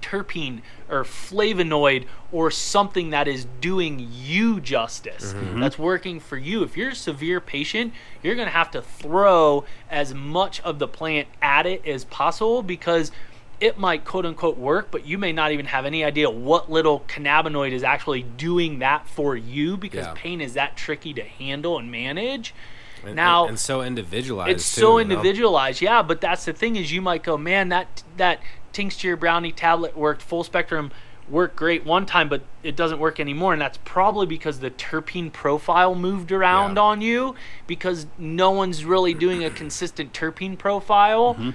terpene or flavonoid or something that is doing you justice mm-hmm. Mm-hmm. that's working for you if you're a severe patient you're going to have to throw as much of the plant at it as possible because it might quote unquote work but you may not even have any idea what little cannabinoid is actually doing that for you because
Yeah.
pain is that tricky to handle and manage
And-
now
and, and so individualized.
it's
too,
so
you know?
individualized yeah but that's the thing is you might go man that that tincture brownie tablet worked full spectrum worked great one time but it doesn't work anymore and that's probably because the terpene profile moved around
Yeah.
on you because no one's really doing a consistent terpene profile
Mm-hmm.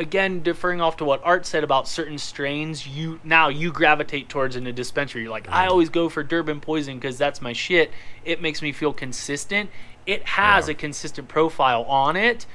again deferring off to what art said about certain strains you now you gravitate towards in a dispensary you're like i
Mm-hmm.
always go for durban poison because that's my shit it makes me feel consistent it has
Yeah.
a consistent profile on it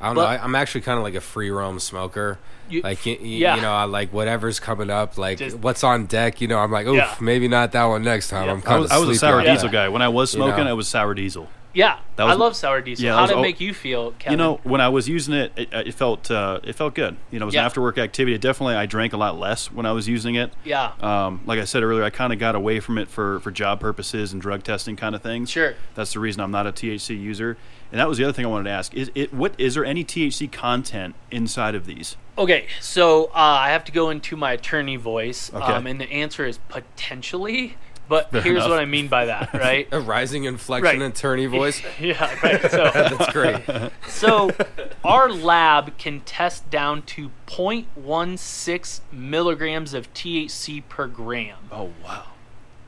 I don't
But-
know. I, I'm actually kind of like a free roam smoker.
You-
like you,
yeah.
you know, I like whatever's coming up, like
Just-
what's on deck. You know, I'm like, oof,
Yeah.
maybe not that one next time.
Yeah.
I'm kind
was,
of
I was a sour diesel
that.
guy. When I was
You know.
smoking, I was sour diesel.
Yeah,
That
I love sour diesel.
yeah,
How
was
did it make you feel, Kevin?
You know, when I was using it, it, it felt uh, it felt good. You know, it was
Yeah.
an after work activity. It definitely, I drank a lot less when I was using it.
yeah,
Um, like I said earlier, I kind of got away from it for, for job purposes and drug testing kind of things.
Sure.
That's the reason I'm not a THC user. And that was the other thing I wanted to ask: is it what is there any THC content inside of these?
Okay, so uh, I have to go into my attorney voice,
Okay.
um, and the answer is potentially. But
Fair
here's
enough.
what I mean by that, right?
A rising inflection
Right.
attorney voice.
yeah, right. So,
That's great.
so our lab can test down to 0.16 milligrams of THC per gram.
Oh wow!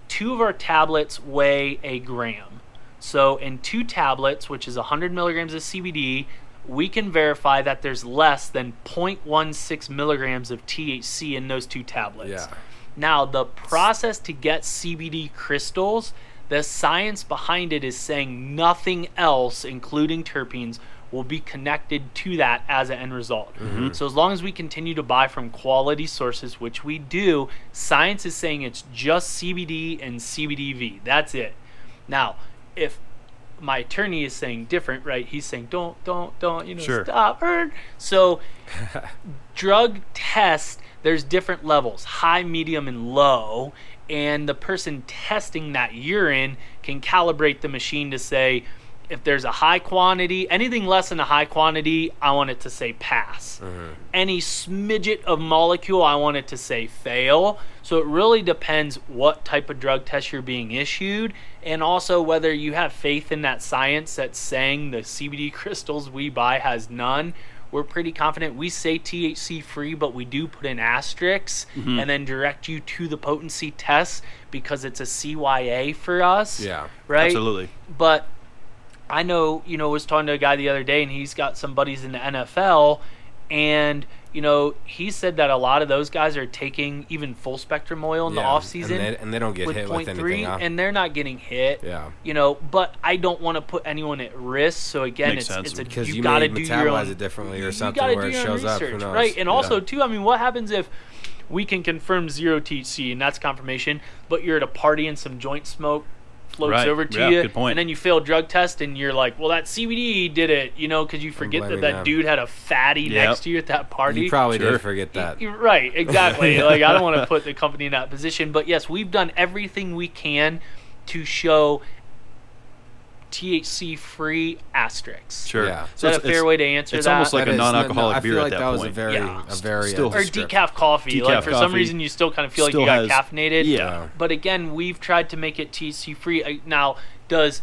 two of our tablets weigh a gram. So in two tablets, which is 100 milligrams of CBD, we can verify that there's less than 0.16 milligrams of THC in those two tablets.
Yeah.
Now, the process to get CBD crystals, the science behind it is saying nothing else, including terpenes, will be connected to that as an end result. Mm-hmm. So, as long as we continue to buy from quality sources, which we do, science is saying it's just CBD and CBDV. That's it. Now, if my attorney is saying different, right? He's saying don't, don't, don't, you know,
Sure.
stop. er." So, drug test there's different levels high medium and low and the person testing that urine can calibrate the machine to say if there's a high quantity, anything less than a high quantity, I want it to say pass. Mm-hmm. Any smidget of molecule, I want it to say fail. So it really depends what type of drug test you're being issued and also whether you have faith in that science that's saying the CBD crystals we buy has none. We're pretty confident. We say THC free, but we do put in asterisks mm-hmm. and then direct you to the potency test because it's a CYA for us.
Yeah.
Right?
Absolutely.
But I know, you know, was talking to a guy the other day, and he's got some buddies in the NFL, and you know, he said that a lot of those guys are taking even full spectrum oil in the
Yeah,
off
and
season,
they- and they don't get
with
hit with
point
anything,
three,
huh?
and they're not getting hit.
Yeah.
You know, but I don't want to put anyone at risk. So again,
Makes
it's
sense.
it's a
Because
you,
you
got to
may
do your
metabolize
own,
it differently or
you
something
gotta
where
do
it
your own
shows up, who
research,
knows?
right? And
Yeah.
also too, I mean, what happens if we can confirm zero THC and that's confirmation, but you're at a party and some joint smoke floats
Right.
over to
Yeah,
you,
good point.
and then you fail drug test and you're like, well, that CBD did it, you know, because you forget that that
them.
dude had a fatty
Yep.
next to you at that party.
You probably
Sure.
did forget that.
You're Right, exactly. like I don't want to put the company in that position, but yes, we've done everything we can to show THC free asterisks.
Sure.
Yeah.
Is that a fair way to answer
it's
that?
almost like
That
a non-alcoholic
I
beer
feel
at
like
that
that was
point.
a very,
Yeah.
a very
Still-
or decaf coffee.
Decaf
like for some reason, you still kind of feel like you got
has-
caffeinated.
Yeah.
But again, we've tried to make it THC free. Now, does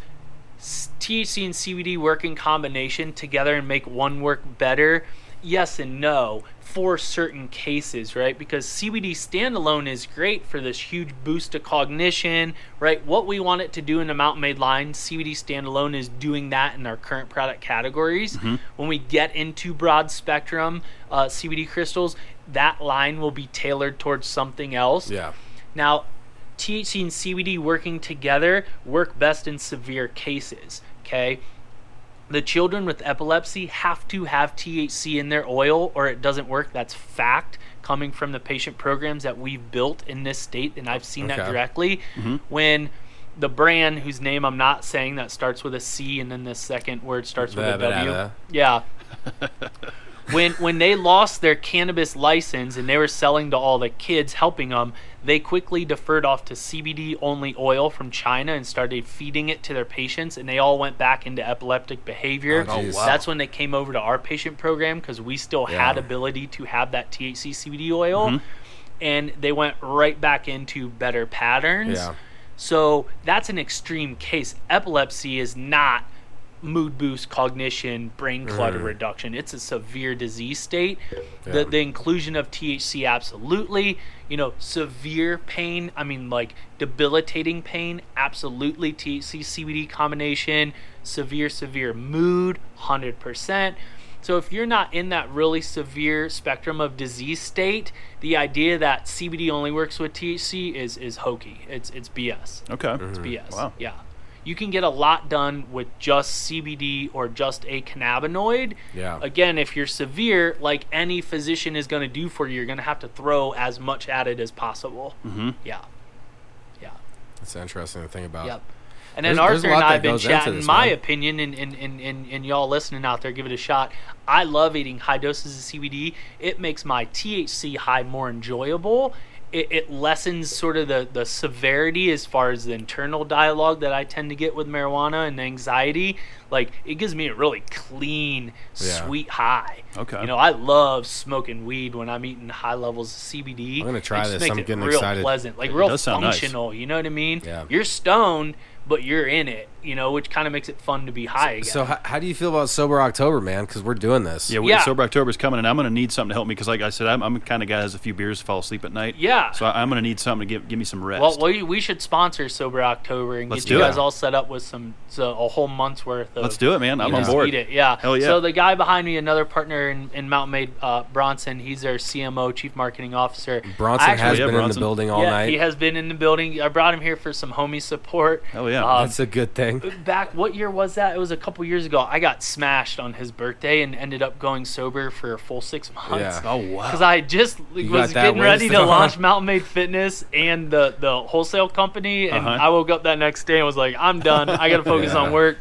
s- THC and CBD work in combination together and make one work better? Yes and no for certain cases, right? Because CBD standalone is great for this huge boost to cognition, right? What we want it to do in the Mountain Made line, CBD standalone is doing that in our current product categories. When we get into broad spectrum uh, CBD crystals, that line will be tailored towards something else.
Yeah.
Now, THC and CBD working together work best in severe cases. Okay. The children with epilepsy have to have THC in their oil or it doesn't work. That's fact coming from the patient programs that we've built in this state, and I've seen that
Okay.
directly. Mm-hmm. When the brand whose name I'm not saying that starts with a C and then the second word starts with a
blah, blah.
Yeah. when when they lost their cannabis license and they were selling to all the kids helping them they quickly deferred off to CBD only oil from China and started feeding it to their patients and they all went back into epileptic behavior
Oh,
wow.
that's when they came over to our patient program because we still had ability to have that THC CBD oil
Mm-hmm.
and they went right back into better patterns
Yeah.
so that's an extreme case epilepsy is not mood boost, cognition, brain clutter mm. reduction. It's a severe disease state. The
Yeah.
the inclusion of THC absolutely, you know, severe pain, I mean like debilitating pain, absolutely THC CBD combination, severe severe mood, 100%. So if you're not in that really severe spectrum of disease state, the idea that CBD only works with THC is is hokey. It's it's BS.
Okay.
It's mm-hmm. BS.
Wow.
Yeah. You can get a lot done with just CBD or just a cannabinoid.
Yeah.
Again, if you're severe, like any physician is going to do for you, you're going to have to throw as much at it as possible. Mm-hmm. Yeah. Yeah.
That's interesting to think about.
Yep. And then
There's- there's
Arthur and I have been chatting.
this,
My
man.
opinion, and, and, and, and, and y'all listening out there, give it a shot. I love eating high doses of CBD. It makes my THC high more enjoyable. It, it lessens sort of the, the severity as far as the internal dialogue that I tend to get with marijuana and anxiety. Like, it gives me a really clean,
Yeah.
sweet high.
Okay.
You know, I love smoking weed when I'm eating high levels of CBD.
I'm gonna try
It just
this.
makes
I'm
it
getting
real
excited.
pleasant, like
It
real
does sound nice.
functional. You know what I mean?
Yeah.
You're stoned, but you're in it. You know, which kind of makes it fun to be high again.
So how, how do you feel about sober October, man? Because we're doing this.
Yeah, we,
Yeah.
sober October is coming, and I'm going to need something to help me because, like I said, I'm, I'm the kind of guy that has a few beers to fall asleep at night.
Yeah.
So I, I'm going to need something to give give me some rest.
well, we, we should sponsor Sober October and
Let's
get you
do it.
guys all set up with some so a whole month's worth of.
Let's do it, man. I'm
you
on
know,
board.
speed it. Yeah.
Hell yeah.
So the guy behind me, another partner in, in Mountain Made, uh, Bronson. He's our CMO, Chief Marketing Officer.
Bronson
actually-
has
Yeah,
been
Bronson.
in the building all
yeah,
night.
he has been in the building. I brought him here for some homie support.
Hell yeah.
Um,
That's a good thing.
back what year was that it was a couple years ago i got smashed on his birthday and ended up going sober for a full six months
Yeah.
oh wow.
because i just
You
was
got that
getting ready to launch mountain made fitness and the the wholesale company and
Uh-huh.
i woke up that next day and was like i'm done i gotta focus
Yeah.
on work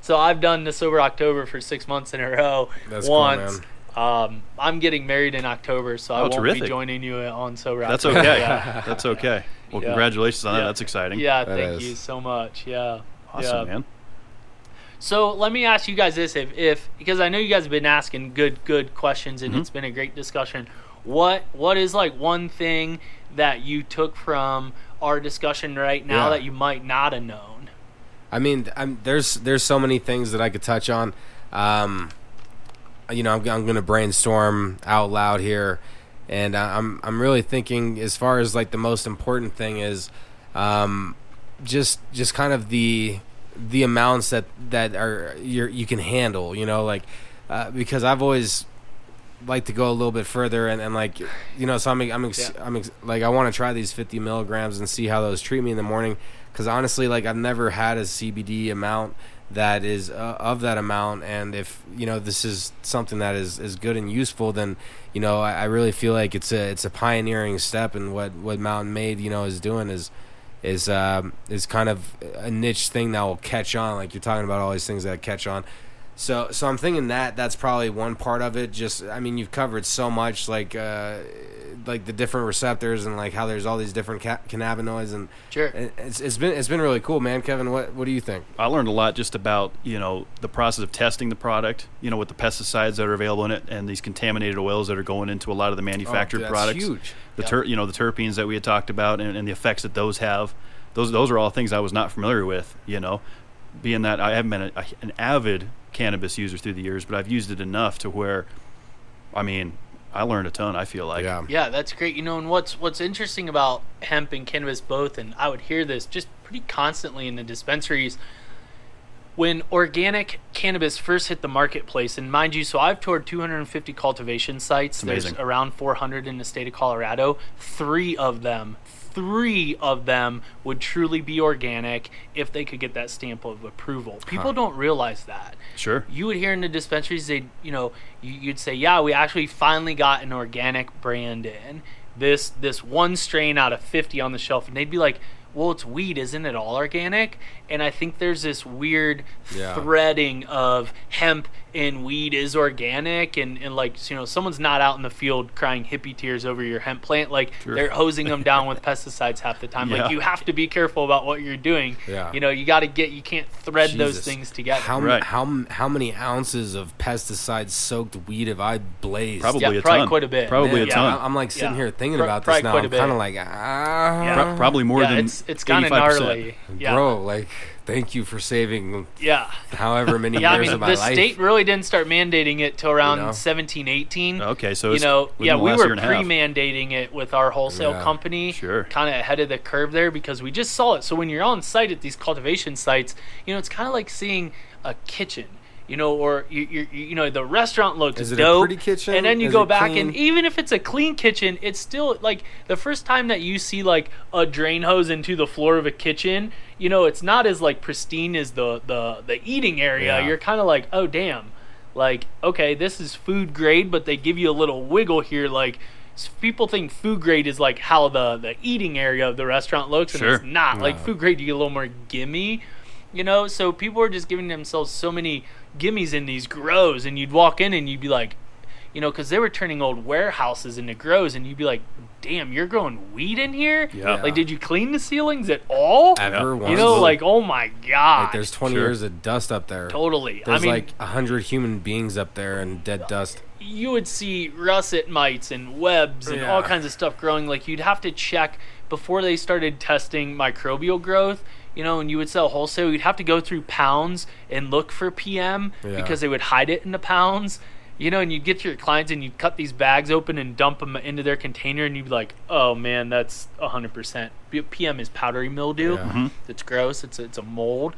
so i've done the sober october for six months in a row
That's cool,
once um, I'm getting married in October, so I
Oh,
won't
terrific.
be joining you on Sober
That's
October.
okay.
Yeah.
That's okay. Well,
Yeah.
congratulations on that. That's exciting.
Yeah,
That
thank
is.
you so much. Yeah.
Awesome,
yeah.
man.
So let me ask you guys this: if, if because I know you guys have been asking good good questions and
Mhm.
it's been a great discussion. What what is like one thing that you took from our discussion right now
Yeah.
that you might not have known?
I mean, I'm, there's there's so many things that I could touch on. Um, you know, I'm, I'm going to brainstorm out loud here, and I'm I'm really thinking as far as like the most important thing is, um, just just kind of the the amounts that that are you you can handle. You know, like uh, because I've always like to go a little bit further and, and like you know so I'm I'm, ex-
Yeah.
I'm ex- like I want to try these 50 milligrams and see how those treat me in the morning because honestly like I've never had a CBD amount that is uh, of that amount and if you know this is something that is, is good and useful then you know I, I really feel like it's a it's a pioneering step and what what Mountain Made you know is doing is is um, is kind of a niche thing that will catch on like you're talking about all these things that catch on so, so I'm thinking that that's probably one part of it. Just, I mean, you've covered so much, like, uh, like the different receptors and like how there's all these different ca- cannabinoids, and
Sure.
it- it's it's been it's been really cool, man. Kevin, what what do you think?
I learned a lot just about you know the process of testing the product, you know, with the pesticides that are available in it, and these contaminated oils that are going into a lot of the manufactured
Oh, that's
products.
huge.
The
Yep.
ter- you know the terpenes that we had talked about, and, and the effects that those have. Those those are all things I was not familiar with. You know, being that I haven't been a, an avid cannabis user through the years, but I've used it enough to where, I mean, I learned a ton. I feel like.
yeah,
Yeah, that's great. You know, and what's what's interesting about hemp and cannabis both, and I would hear this just pretty constantly in the dispensaries. When organic cannabis first hit the marketplace, and mind you, so I've toured 250 cultivation sites. There's around 400 in the state of Colorado. Three of them, three of them would truly be organic if they could get that stamp of approval. People
Huh.
don't realize that
Sure.
you would hear in the dispensaries they you know you, you'd say yeah we actually finally got an organic brand in this this one strain out of 50 on the shelf and they'd be like well it's weed isn't it all organic and i think there's this weird
Yeah.
threading of hemp and weed is organic and, and like you know someone's not out in the field crying hippie tears over your hemp plant like
Sure.
they're hosing them down with pesticides half the time
Yeah.
like you have to be careful about what you're doing
Yeah.
you know you got to get you can't thread those things together
How m-
Right.
how how many ounces of pesticide soaked weed have I blazed?
Probably
Yeah,
a
probably
ton.
quite a bit.
Probably
Man,
a ton.
I- I'm like sitting
Yeah.
here thinking
Pro-
about this now.
quite a
I'm
bit.
kind of like ah,
Yeah.
Pro- probably more
yeah,
than
it's it's kind of
85%.
gnarly. Yeah.
bro. Like, thank you for saving
Yeah.
however many
Yeah, I
years
mean,
of my
the
life.
state really didn't start mandating it till around
You know?
17, 18.
Okay, so
you know, yeah,
the
we were
year and a half.
pre-mandating it with our wholesale
Yeah,
company.
sure.
Kind of ahead of the curve there because we just saw it. So when you're on site at these cultivation sites, you know, it's kind of like seeing a kitchen. You know, or you, you, you know, the restaurant looks
Is it a
dope,
pretty kitchen?
and then you
Is
go back
clean?
and even if it's a clean kitchen, it's still like the first time that you see like a drain hose into the floor of a kitchen. You know, it's not as like pristine as the the the eating area.
Yeah.
You're kind of like, oh damn, like okay, this is food grade, but they give you a little wiggle here. Like people think food grade is like how the the eating area of the restaurant looks, and
Sure.
it's not. Like food grade, you get a little more gimme. You know, so people are just giving themselves so many gimmies in these grows, and you'd walk in and you'd be like, you know, because they were turning old warehouses into grows, and you'd be like, "Damn, you're growing weed in here?
Yeah.
Like, did you clean the ceilings at all?
ever
You know, like, oh my god,
like there's 20
Sure.
years of dust up there.
totally.
There's
I mean,
like a hundred human beings up there and dead dust.
you would see russet mites and webs and all kinds of stuff growing. Like you'd have to check before they started testing microbial growth. You know, and you would sell wholesale, you'd have to go through pounds and look for PM
Yeah.
because they would hide it in the pounds. You know, and you'd get to your clients and you'd cut these bags open and dump them into their container, and you'd be like, "Oh man, that's 100%." PM is powdery mildew.
Yeah.
Mhm.
It's gross. It's it's a mold.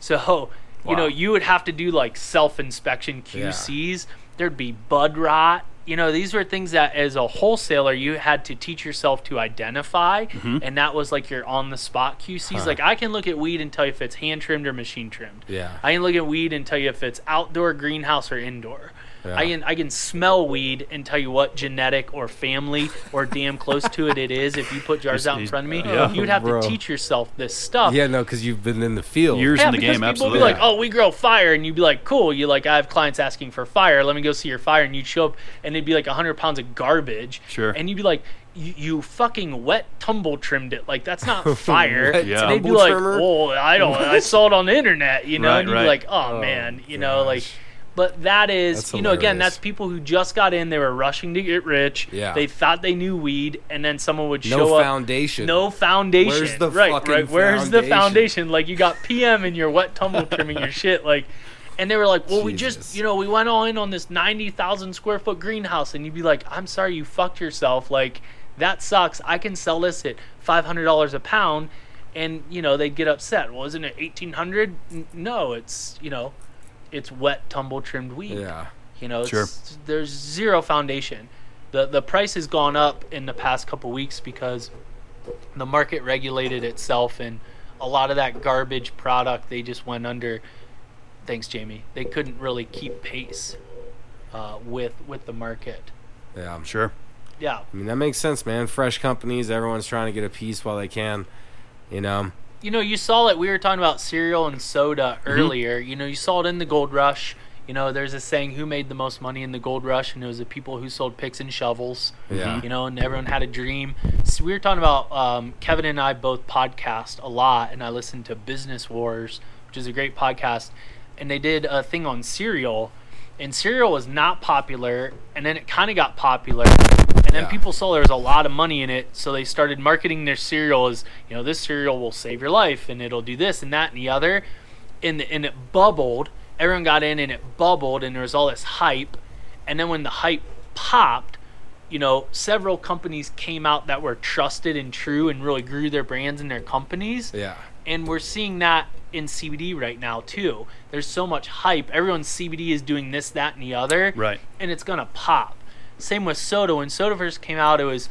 So you know, you would have to do like self inspection
Yeah.
QCs. There'd be bud rot. You know, these were things that as a wholesaler you had to teach yourself to identify, mm-hmm. and that was like your on the spot QCs.
Huh.
Like I can look at weed and tell you if it's hand trimmed or machine trimmed.
Yeah.
I can look at weed and tell you if it's outdoor, greenhouse, or indoor.
Yeah.
I can I can smell weed and tell you what genetic or family or damn close to it it is. If you put jars out in front of me,
yeah.
you'd have
Bro.
to teach yourself this stuff.
Yeah, no, because you've been in the field.
Years
Yeah,
in the
because
game,
people
absolutely.
be like, "Oh, we grow fire," and you'd be like, "Cool." You like, I have clients asking for fire. Let me go see your fire, and you'd show up, and it'd be like hundred pounds of garbage.
Sure.
And you'd be like, "You, you fucking wet tumble trimmed it. Like that's not fire."
Wet
Yeah.
And they'd be like,
trimmer?
"Oh, I don't. I saw it on the internet, you know."
Right,
and you'd
right.
be like, "Oh,
Oh,
man, you know, like." But that is, you know, again, that's people who just got in. They were rushing to get rich.
Yeah.
They thought they knew weed, and then someone would
no
show up.
foundation.
No foundation.
Where's the
right,
fucking
right. Where's the
foundation?
foundation? Like you got PM and your wet tumble trimming your shit. Like, and they were like, "Well, we just, you know, we went all in on this ninety thousand square foot greenhouse," and you'd be like, "I'm sorry, you fucked yourself. Like, that sucks. I can sell this at five hundred dollars a pound." And you know they'd get upset. Well, isn't it eighteen hundred? No, it's you know, it's wet tumble trimmed weed.
Yeah.
You know,
Sure.
there's zero foundation. The the price has gone up in the past couple weeks because the market regulated itself and a lot of that garbage product they just went under. Thanks, Jamie. They couldn't really keep pace uh, with with the market.
Yeah. I'm
Sure.
Yeah,
I mean, that makes sense, man. Fresh companies, everyone's trying to get a piece while they can. You know,
you know, you saw it. We were talking about cereal and soda
Mm-hmm.
earlier. You know, you saw it in the gold rush. You know, there's a saying, "Who made the most money in the gold rush?" And it was the people who sold picks and shovels.
Yeah.
You know, and everyone had a dream. So we were talking about um, Kevin and I both podcast a lot, and I listened to Business Wars, which is a great podcast, and they did a thing on cereal, and cereal was not popular, and then it kind of got popular, and then
Yeah.
people saw there was a lot of money in it, so they started marketing their cereal as, you know, this cereal will save your life, and it'll do this and that and the other, and and it bubbled. Everyone got in, and it bubbled, and there was all this hype, and then when the hype popped, you know, several companies came out that were trusted and true and really grew their brands and their companies
yeah.
And we're seeing that in CBD right now too. There's so much hype. Everyone's CBD is doing this, that, and the other,
Right.
and it's gonna pop. Same with soda. When soda first came out, it was,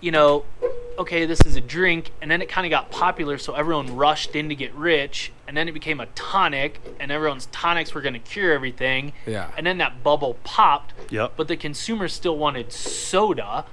you know, okay, this is a drink, and then it kind of got popular, so everyone rushed in to get rich, and then it became a tonic, and everyone's tonics were gonna cure everything,
Yeah.
and then that bubble popped,
Yep.
but the consumer still wanted soda.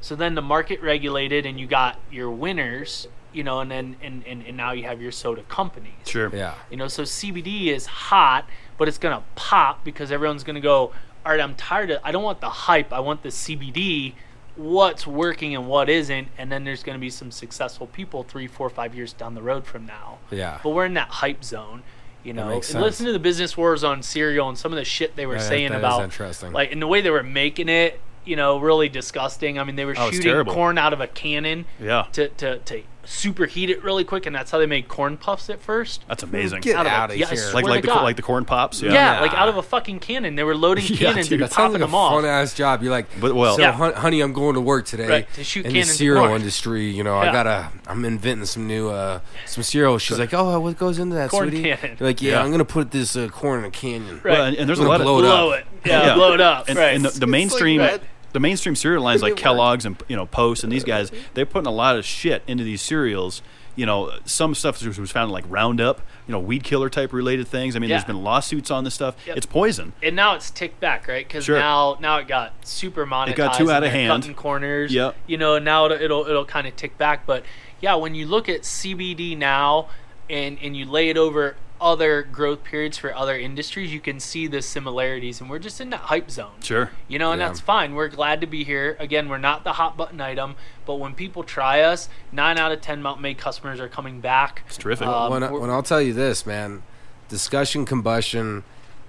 So then the market regulated, and you got your winners, you know, and then and, and, and now you have your soda companies.
Sure.
Yeah.
You know, so CBD is hot, but it's gonna pop because everyone's gonna go. All right, I'm tired of. I don't want the hype. I want the CBD. What's working and what isn't, and then there's gonna be some successful people three, four, five years down the road from now.
Yeah.
But we're in that hype zone. You know,
makes
and listen to the business wars on cereal and some of the shit they were
Yeah, that-
saying
that is
about
interesting.
like and the way they were making it, you know, really disgusting. I mean, they were
Oh,
shooting corn out of a cannon
Yeah.
to, to, to superheat it really quick, and that's how they made corn puffs at first.
That's amazing.
Get
Out of a-
out of
yeah, I
here.
like like the like the corn pops. Yeah.
Yeah,
Nah.
like out of a fucking cannon. They were loading
Yeah,
cannons
dude,
and
That sounds
popping
like a
them off.
fun ass job. You're like,
But, well-
so,
Yeah.
hon- honey, I'm going to work today
Right, to shoot
in the
cannons of
cereal
corn.
industry. You know, I gotta. I'm inventing some new, uh, some cereal. She's like, oh, what goes into that,
Corn
sweetie?
cannon.
You're like, yeah,
Yeah.
I'm gonna put this uh, corn in a canyon.
Right.
Well, and, and there's a
We're
lot
gonna
of
blow it
blow
up.
it. Yeah, blow it up.
And,
right.
and the, the mainstream
that.
The mainstream cereal lines like Kellogg's and you know Post and these guys they're putting a lot of shit into these cereals. You know, some stuff was found in like Roundup, you know, weed killer type related things. I mean, there's been lawsuits on this stuff.
Yep.
It's poison.
and now it's ticked back, right? Because
Sure.
now now it got super monetized.
It got too
and
out of
they're
hand.
Cutting corners.
Yep.
You know, now it'll it'll, it'll kind of tick back, but yeah, when you look at CBD now, and and you lay it over other growth periods for other industries, you can see the similarities, and we're just in that hype zone.
Sure.
You know, and
Yeah.
that's fine. We're glad to be here. Again, we're not the hot button item, but when people try us, nine out of ten Mountain Made customers are coming back.
It's terrific.
Um,
when, I, when I'll tell you this, man, discussion combustion.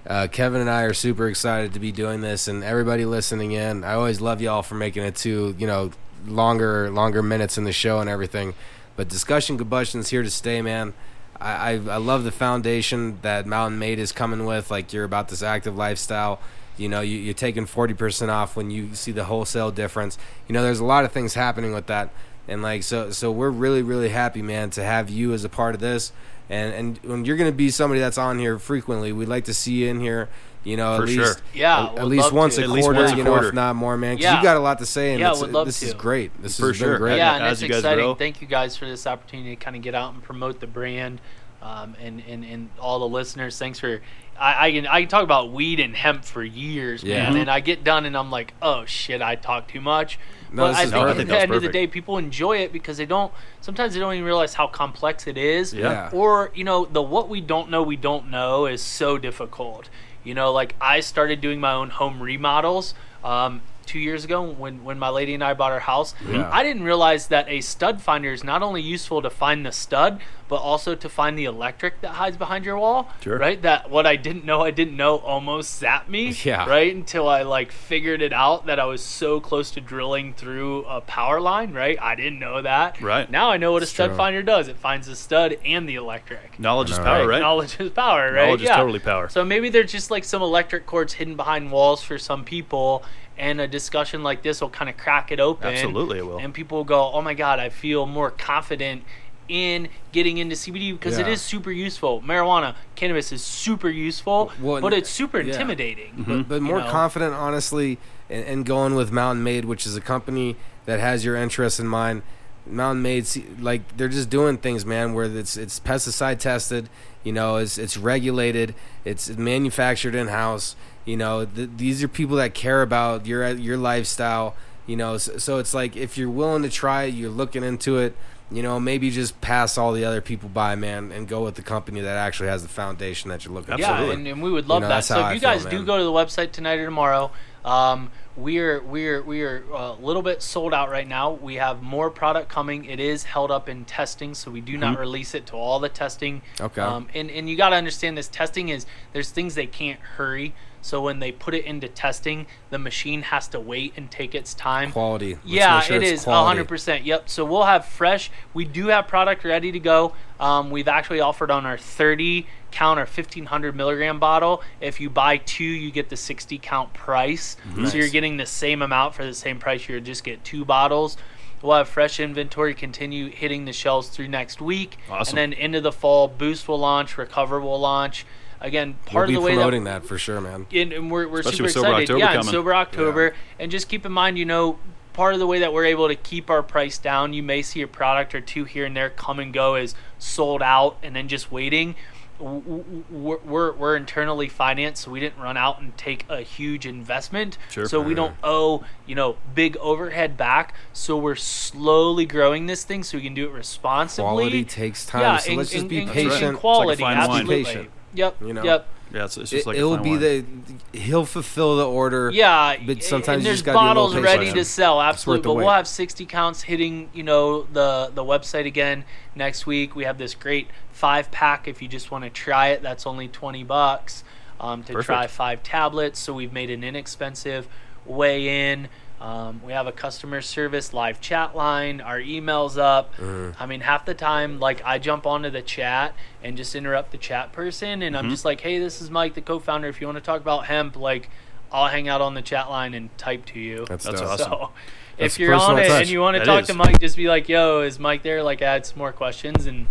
Uh, Kevin and I are super excited to be doing this, and everybody listening in. I always love y'all for making it to you know longer longer minutes in the show and everything. But discussion combustion's here to stay, man. I, I I love the foundation that Mountain Made is coming with. Like you're about this active lifestyle. You know, you, you're taking forty percent off when you see the wholesale difference. You know, there's a lot of things happening with that, and like so, so we're really, really happy, man, to have you as a part of this. And and when you're gonna be somebody that's on here frequently, we'd like to see you in here. You know,
For
at
sure.
least
Yeah,
at, at least once
to.
a
At least
quarter.
once a
you know,
quarter.
if not more, man. Because
Yeah.
you got a lot to say, and
Yeah, would love
this is great. This
For
has
sure.
been great.
yeah,
As
and it's
you guys
exciting.
grow.
Thank you guys for this opportunity to kind of get out and promote the brand. Um, and, and, and all the listeners, thanks for. I, I can I can talk about weed and hemp for years,
Yeah.
man. And I get done and I'm like, oh shit, I talk too much.
No,
but
this
I
is
think
perfect.
at the
that's
end of the day, people enjoy it because they don't. Sometimes they don't even realize how complex it is.
Yeah.
Or you know, the what we don't know, we don't know is so difficult. You know, like I started doing my own home remodels. Um, Two years ago, when, when my lady and I bought our house,
Yeah.
I didn't realize that a stud finder is not only useful to find the stud, but also to find the electric that hides behind your wall.
Sure.
Right? That what I didn't know, I didn't know almost zapped me.
Yeah.
Right? Until I like figured it out that I was so close to drilling through a power line. Right? I didn't know that.
Right.
Now I know what a
It's
stud
true.
finder does. It finds the stud and the electric.
Knowledge is power,
right?
right?
Knowledge is power, right?
Knowledge is totally power.
So maybe there's just like some electric cords hidden behind walls for some people, and a discussion like this will kind of crack it open.
Absolutely, it will.
And people will go, "Oh my god, I feel more confident." In getting into CBD because it
Yeah.
is super useful. Marijuana, cannabis is super useful,
Well,
but it's super
yeah.
intimidating.
Mm-hmm.
but, but more
know?
confident, honestly, and, and going with Mountain Made, which is a company that has your interests in mind. Mountain Made, like they're just doing things, man. Where it's it's pesticide tested, you know, it's it's regulated, it's manufactured in house. You know, th- these are people that care about your your lifestyle. You know, so, so it's like if you're willing to try it, you're looking into it. You know, maybe just pass all the other people by, man, and go with the company that actually has the foundation that you're looking for.
Yeah, and, and we would love
know,
that. So if
I
you
feel,
guys do
man.
go to the website tonight or tomorrow, um, we're we're we're a little bit sold out right now. We have more product coming. It is held up in testing, so we do not release it to all the testing.
Okay.
Um, and and you got to understand this testing is there's things they can't hurry. So when they put it into testing, the machine has to wait and take its time.
Quality. Let's
Yeah,
sure it's
is
quality.
hundred percent. Yep. So we'll have fresh. We do have product ready to go. Um, we've actually offered on our thirty count or fifteen hundred milligram bottle. If you buy two, you get the sixty count price. So you're getting the same amount for the same price. You just get two bottles. We'll have fresh inventory continue hitting the shelves through next week,
Awesome.
and then into the fall, Boost will launch, Recover will launch. Again,
We'll
part of the way that
promoting that, for sure, man.
and, and we're, we're super
Sober
excited.
October
yeah, and
coming.
sober October, and just keep in mind, you know, part of the way that we're able to keep our price down, you may see a product or two here and there come and go as sold out, and then just waiting. W- w- We're, we're, we're internally financed, so we didn't run out and take a huge investment.
Sure.
So we don't owe, you know, big overhead back. So we're slowly growing this thing so we can do it responsibly.
Quality takes time,
Yeah,
so
and-
let's just be
and- and
patient.
Quality,
fine wine.
absolutely.
Patient,
Yep.
you know?
Yep.
Yeah, it's, it's just
It,
like a
will be
wine.
the he'll fulfill the order.
Yeah,
but sometimes
and
you
there's
just gotta be a
bottles ready to sell, absolutely.
the
But we'll
wait.
have 60 counts hitting, you know, the the website again next week. We have this great five pack. If you just want to try it, that's only 20 bucks um, to
Perfect.
try five tablets. So we've made an inexpensive way in. Um, we have a customer service live chat line. Our emails up.
Mm-hmm.
I mean, half the time, like I jump onto the chat and just interrupt the chat person, and
Mm-hmm.
I'm just like, "Hey, this is Mike, the co-founder. If you want to talk about hemp, like, I'll hang out on the chat line and type to you."
That's,
That's awesome.
So
That's
if you're on it
touch.
and you want to
That
talk
is.
to Mike, just be like, "Yo, is Mike there?" Like, add some more questions, and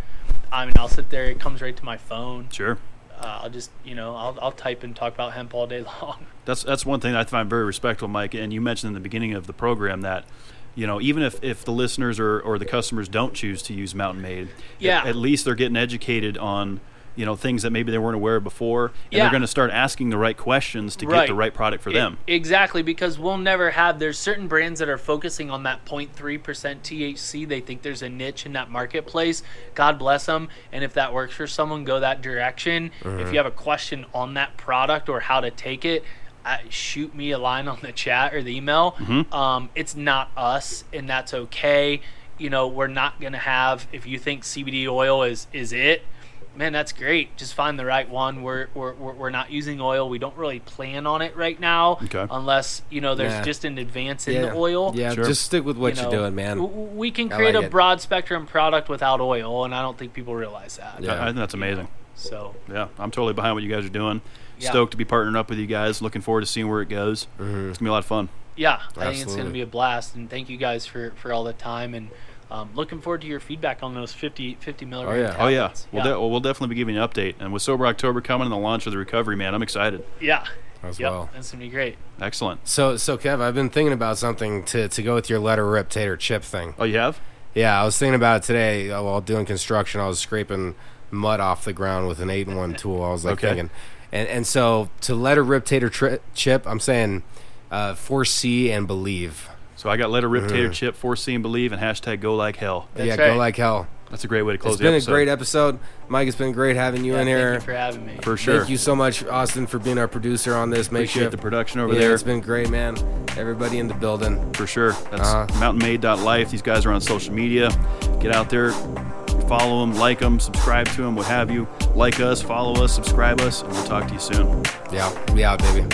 I mean, I'll sit there. It comes right to my phone.
Sure.
Uh, I'll just, you know, I'll, I'll type and talk about hemp all day long.
That's that's one thing I find very respectful, Mike. And you mentioned in the beginning of the program that, you know, even if, if the listeners or, or the customers don't choose to use Mountain Made,
Yeah.
at, at least they're getting educated on, you know, things that maybe they weren't aware of before, and
Yeah.
they're going to start asking the right questions to get the right product for
E-
them.
Exactly, because we'll never have. There's certain brands that are focusing on that 0.3% THC. They think there's a niche in that marketplace. God bless them. And if that works for someone, go that direction. If you have a question on that product or how to take it, uh, shoot me a line on the chat or the email. Um, it's not us, and that's okay. You know, we're not gonna have. If you think CBD oil is is it, man, that's great. Just find the right one. We're, we're, we're we're not using oil. We don't really plan on it right now,
Okay.
unless you know there's
Nah.
just an advance in
Yeah,
the oil.
Yeah,
Sure.
just stick with what
You
you are
know,
doing, man.
w- w- We can create
like
a
it.
broad spectrum product without oil, and I don't think people realize that.
Yeah.
I, I think that's amazing.
So
Yeah, I'm totally behind what you guys are doing.
Yeah.
Stoked to be partnering up with you guys. Looking forward to seeing where it goes.
Mm-hmm.
It's gonna be a lot of fun.
yeah, I think it's going to be a blast. And thank you guys for for all the time and. Um, looking forward to your feedback on those 50, 50 milligram
yeah.
Oh yeah,
tablets.
we'll, de- we'll definitely be giving you an update. And with Sober October coming and the launch of the recovery, man, I'm excited.
yeah.
As
Yep,
well.
that's going to be great.
Excellent.
So, so Kev, I've been thinking about something to, to go with your letter rip tater chip thing.
Oh, you have?
Yeah, I was thinking about it today uh, while doing construction. I was scraping mud off the ground with an eight and one tool. I was like
Okay.
thinking, and and so to letter rip tater tri- chip, I'm saying uh, foresee and believe.
So I got let a rip tater chip, foresee and believe, and hashtag go like hell.
That's
yeah,
right.
go like hell.
That's a great way to close
It's been
episode.
a great episode, Mike. It's been great having you
Yeah,
in
thank
here.
you for having me.
for sure.
Thank you so much, Austin, for being our producer on this
Appreciate
makeshift.
the production over
yeah,
there.
It's been great, man. Everybody in the building.
For sure. That's
Uh-huh.
mountainmade.life. These guys are on social media. Get out there, follow them, like them, subscribe to them, what have you. Like us, follow us, subscribe us, and we'll talk to you soon.
Yeah, we out, baby.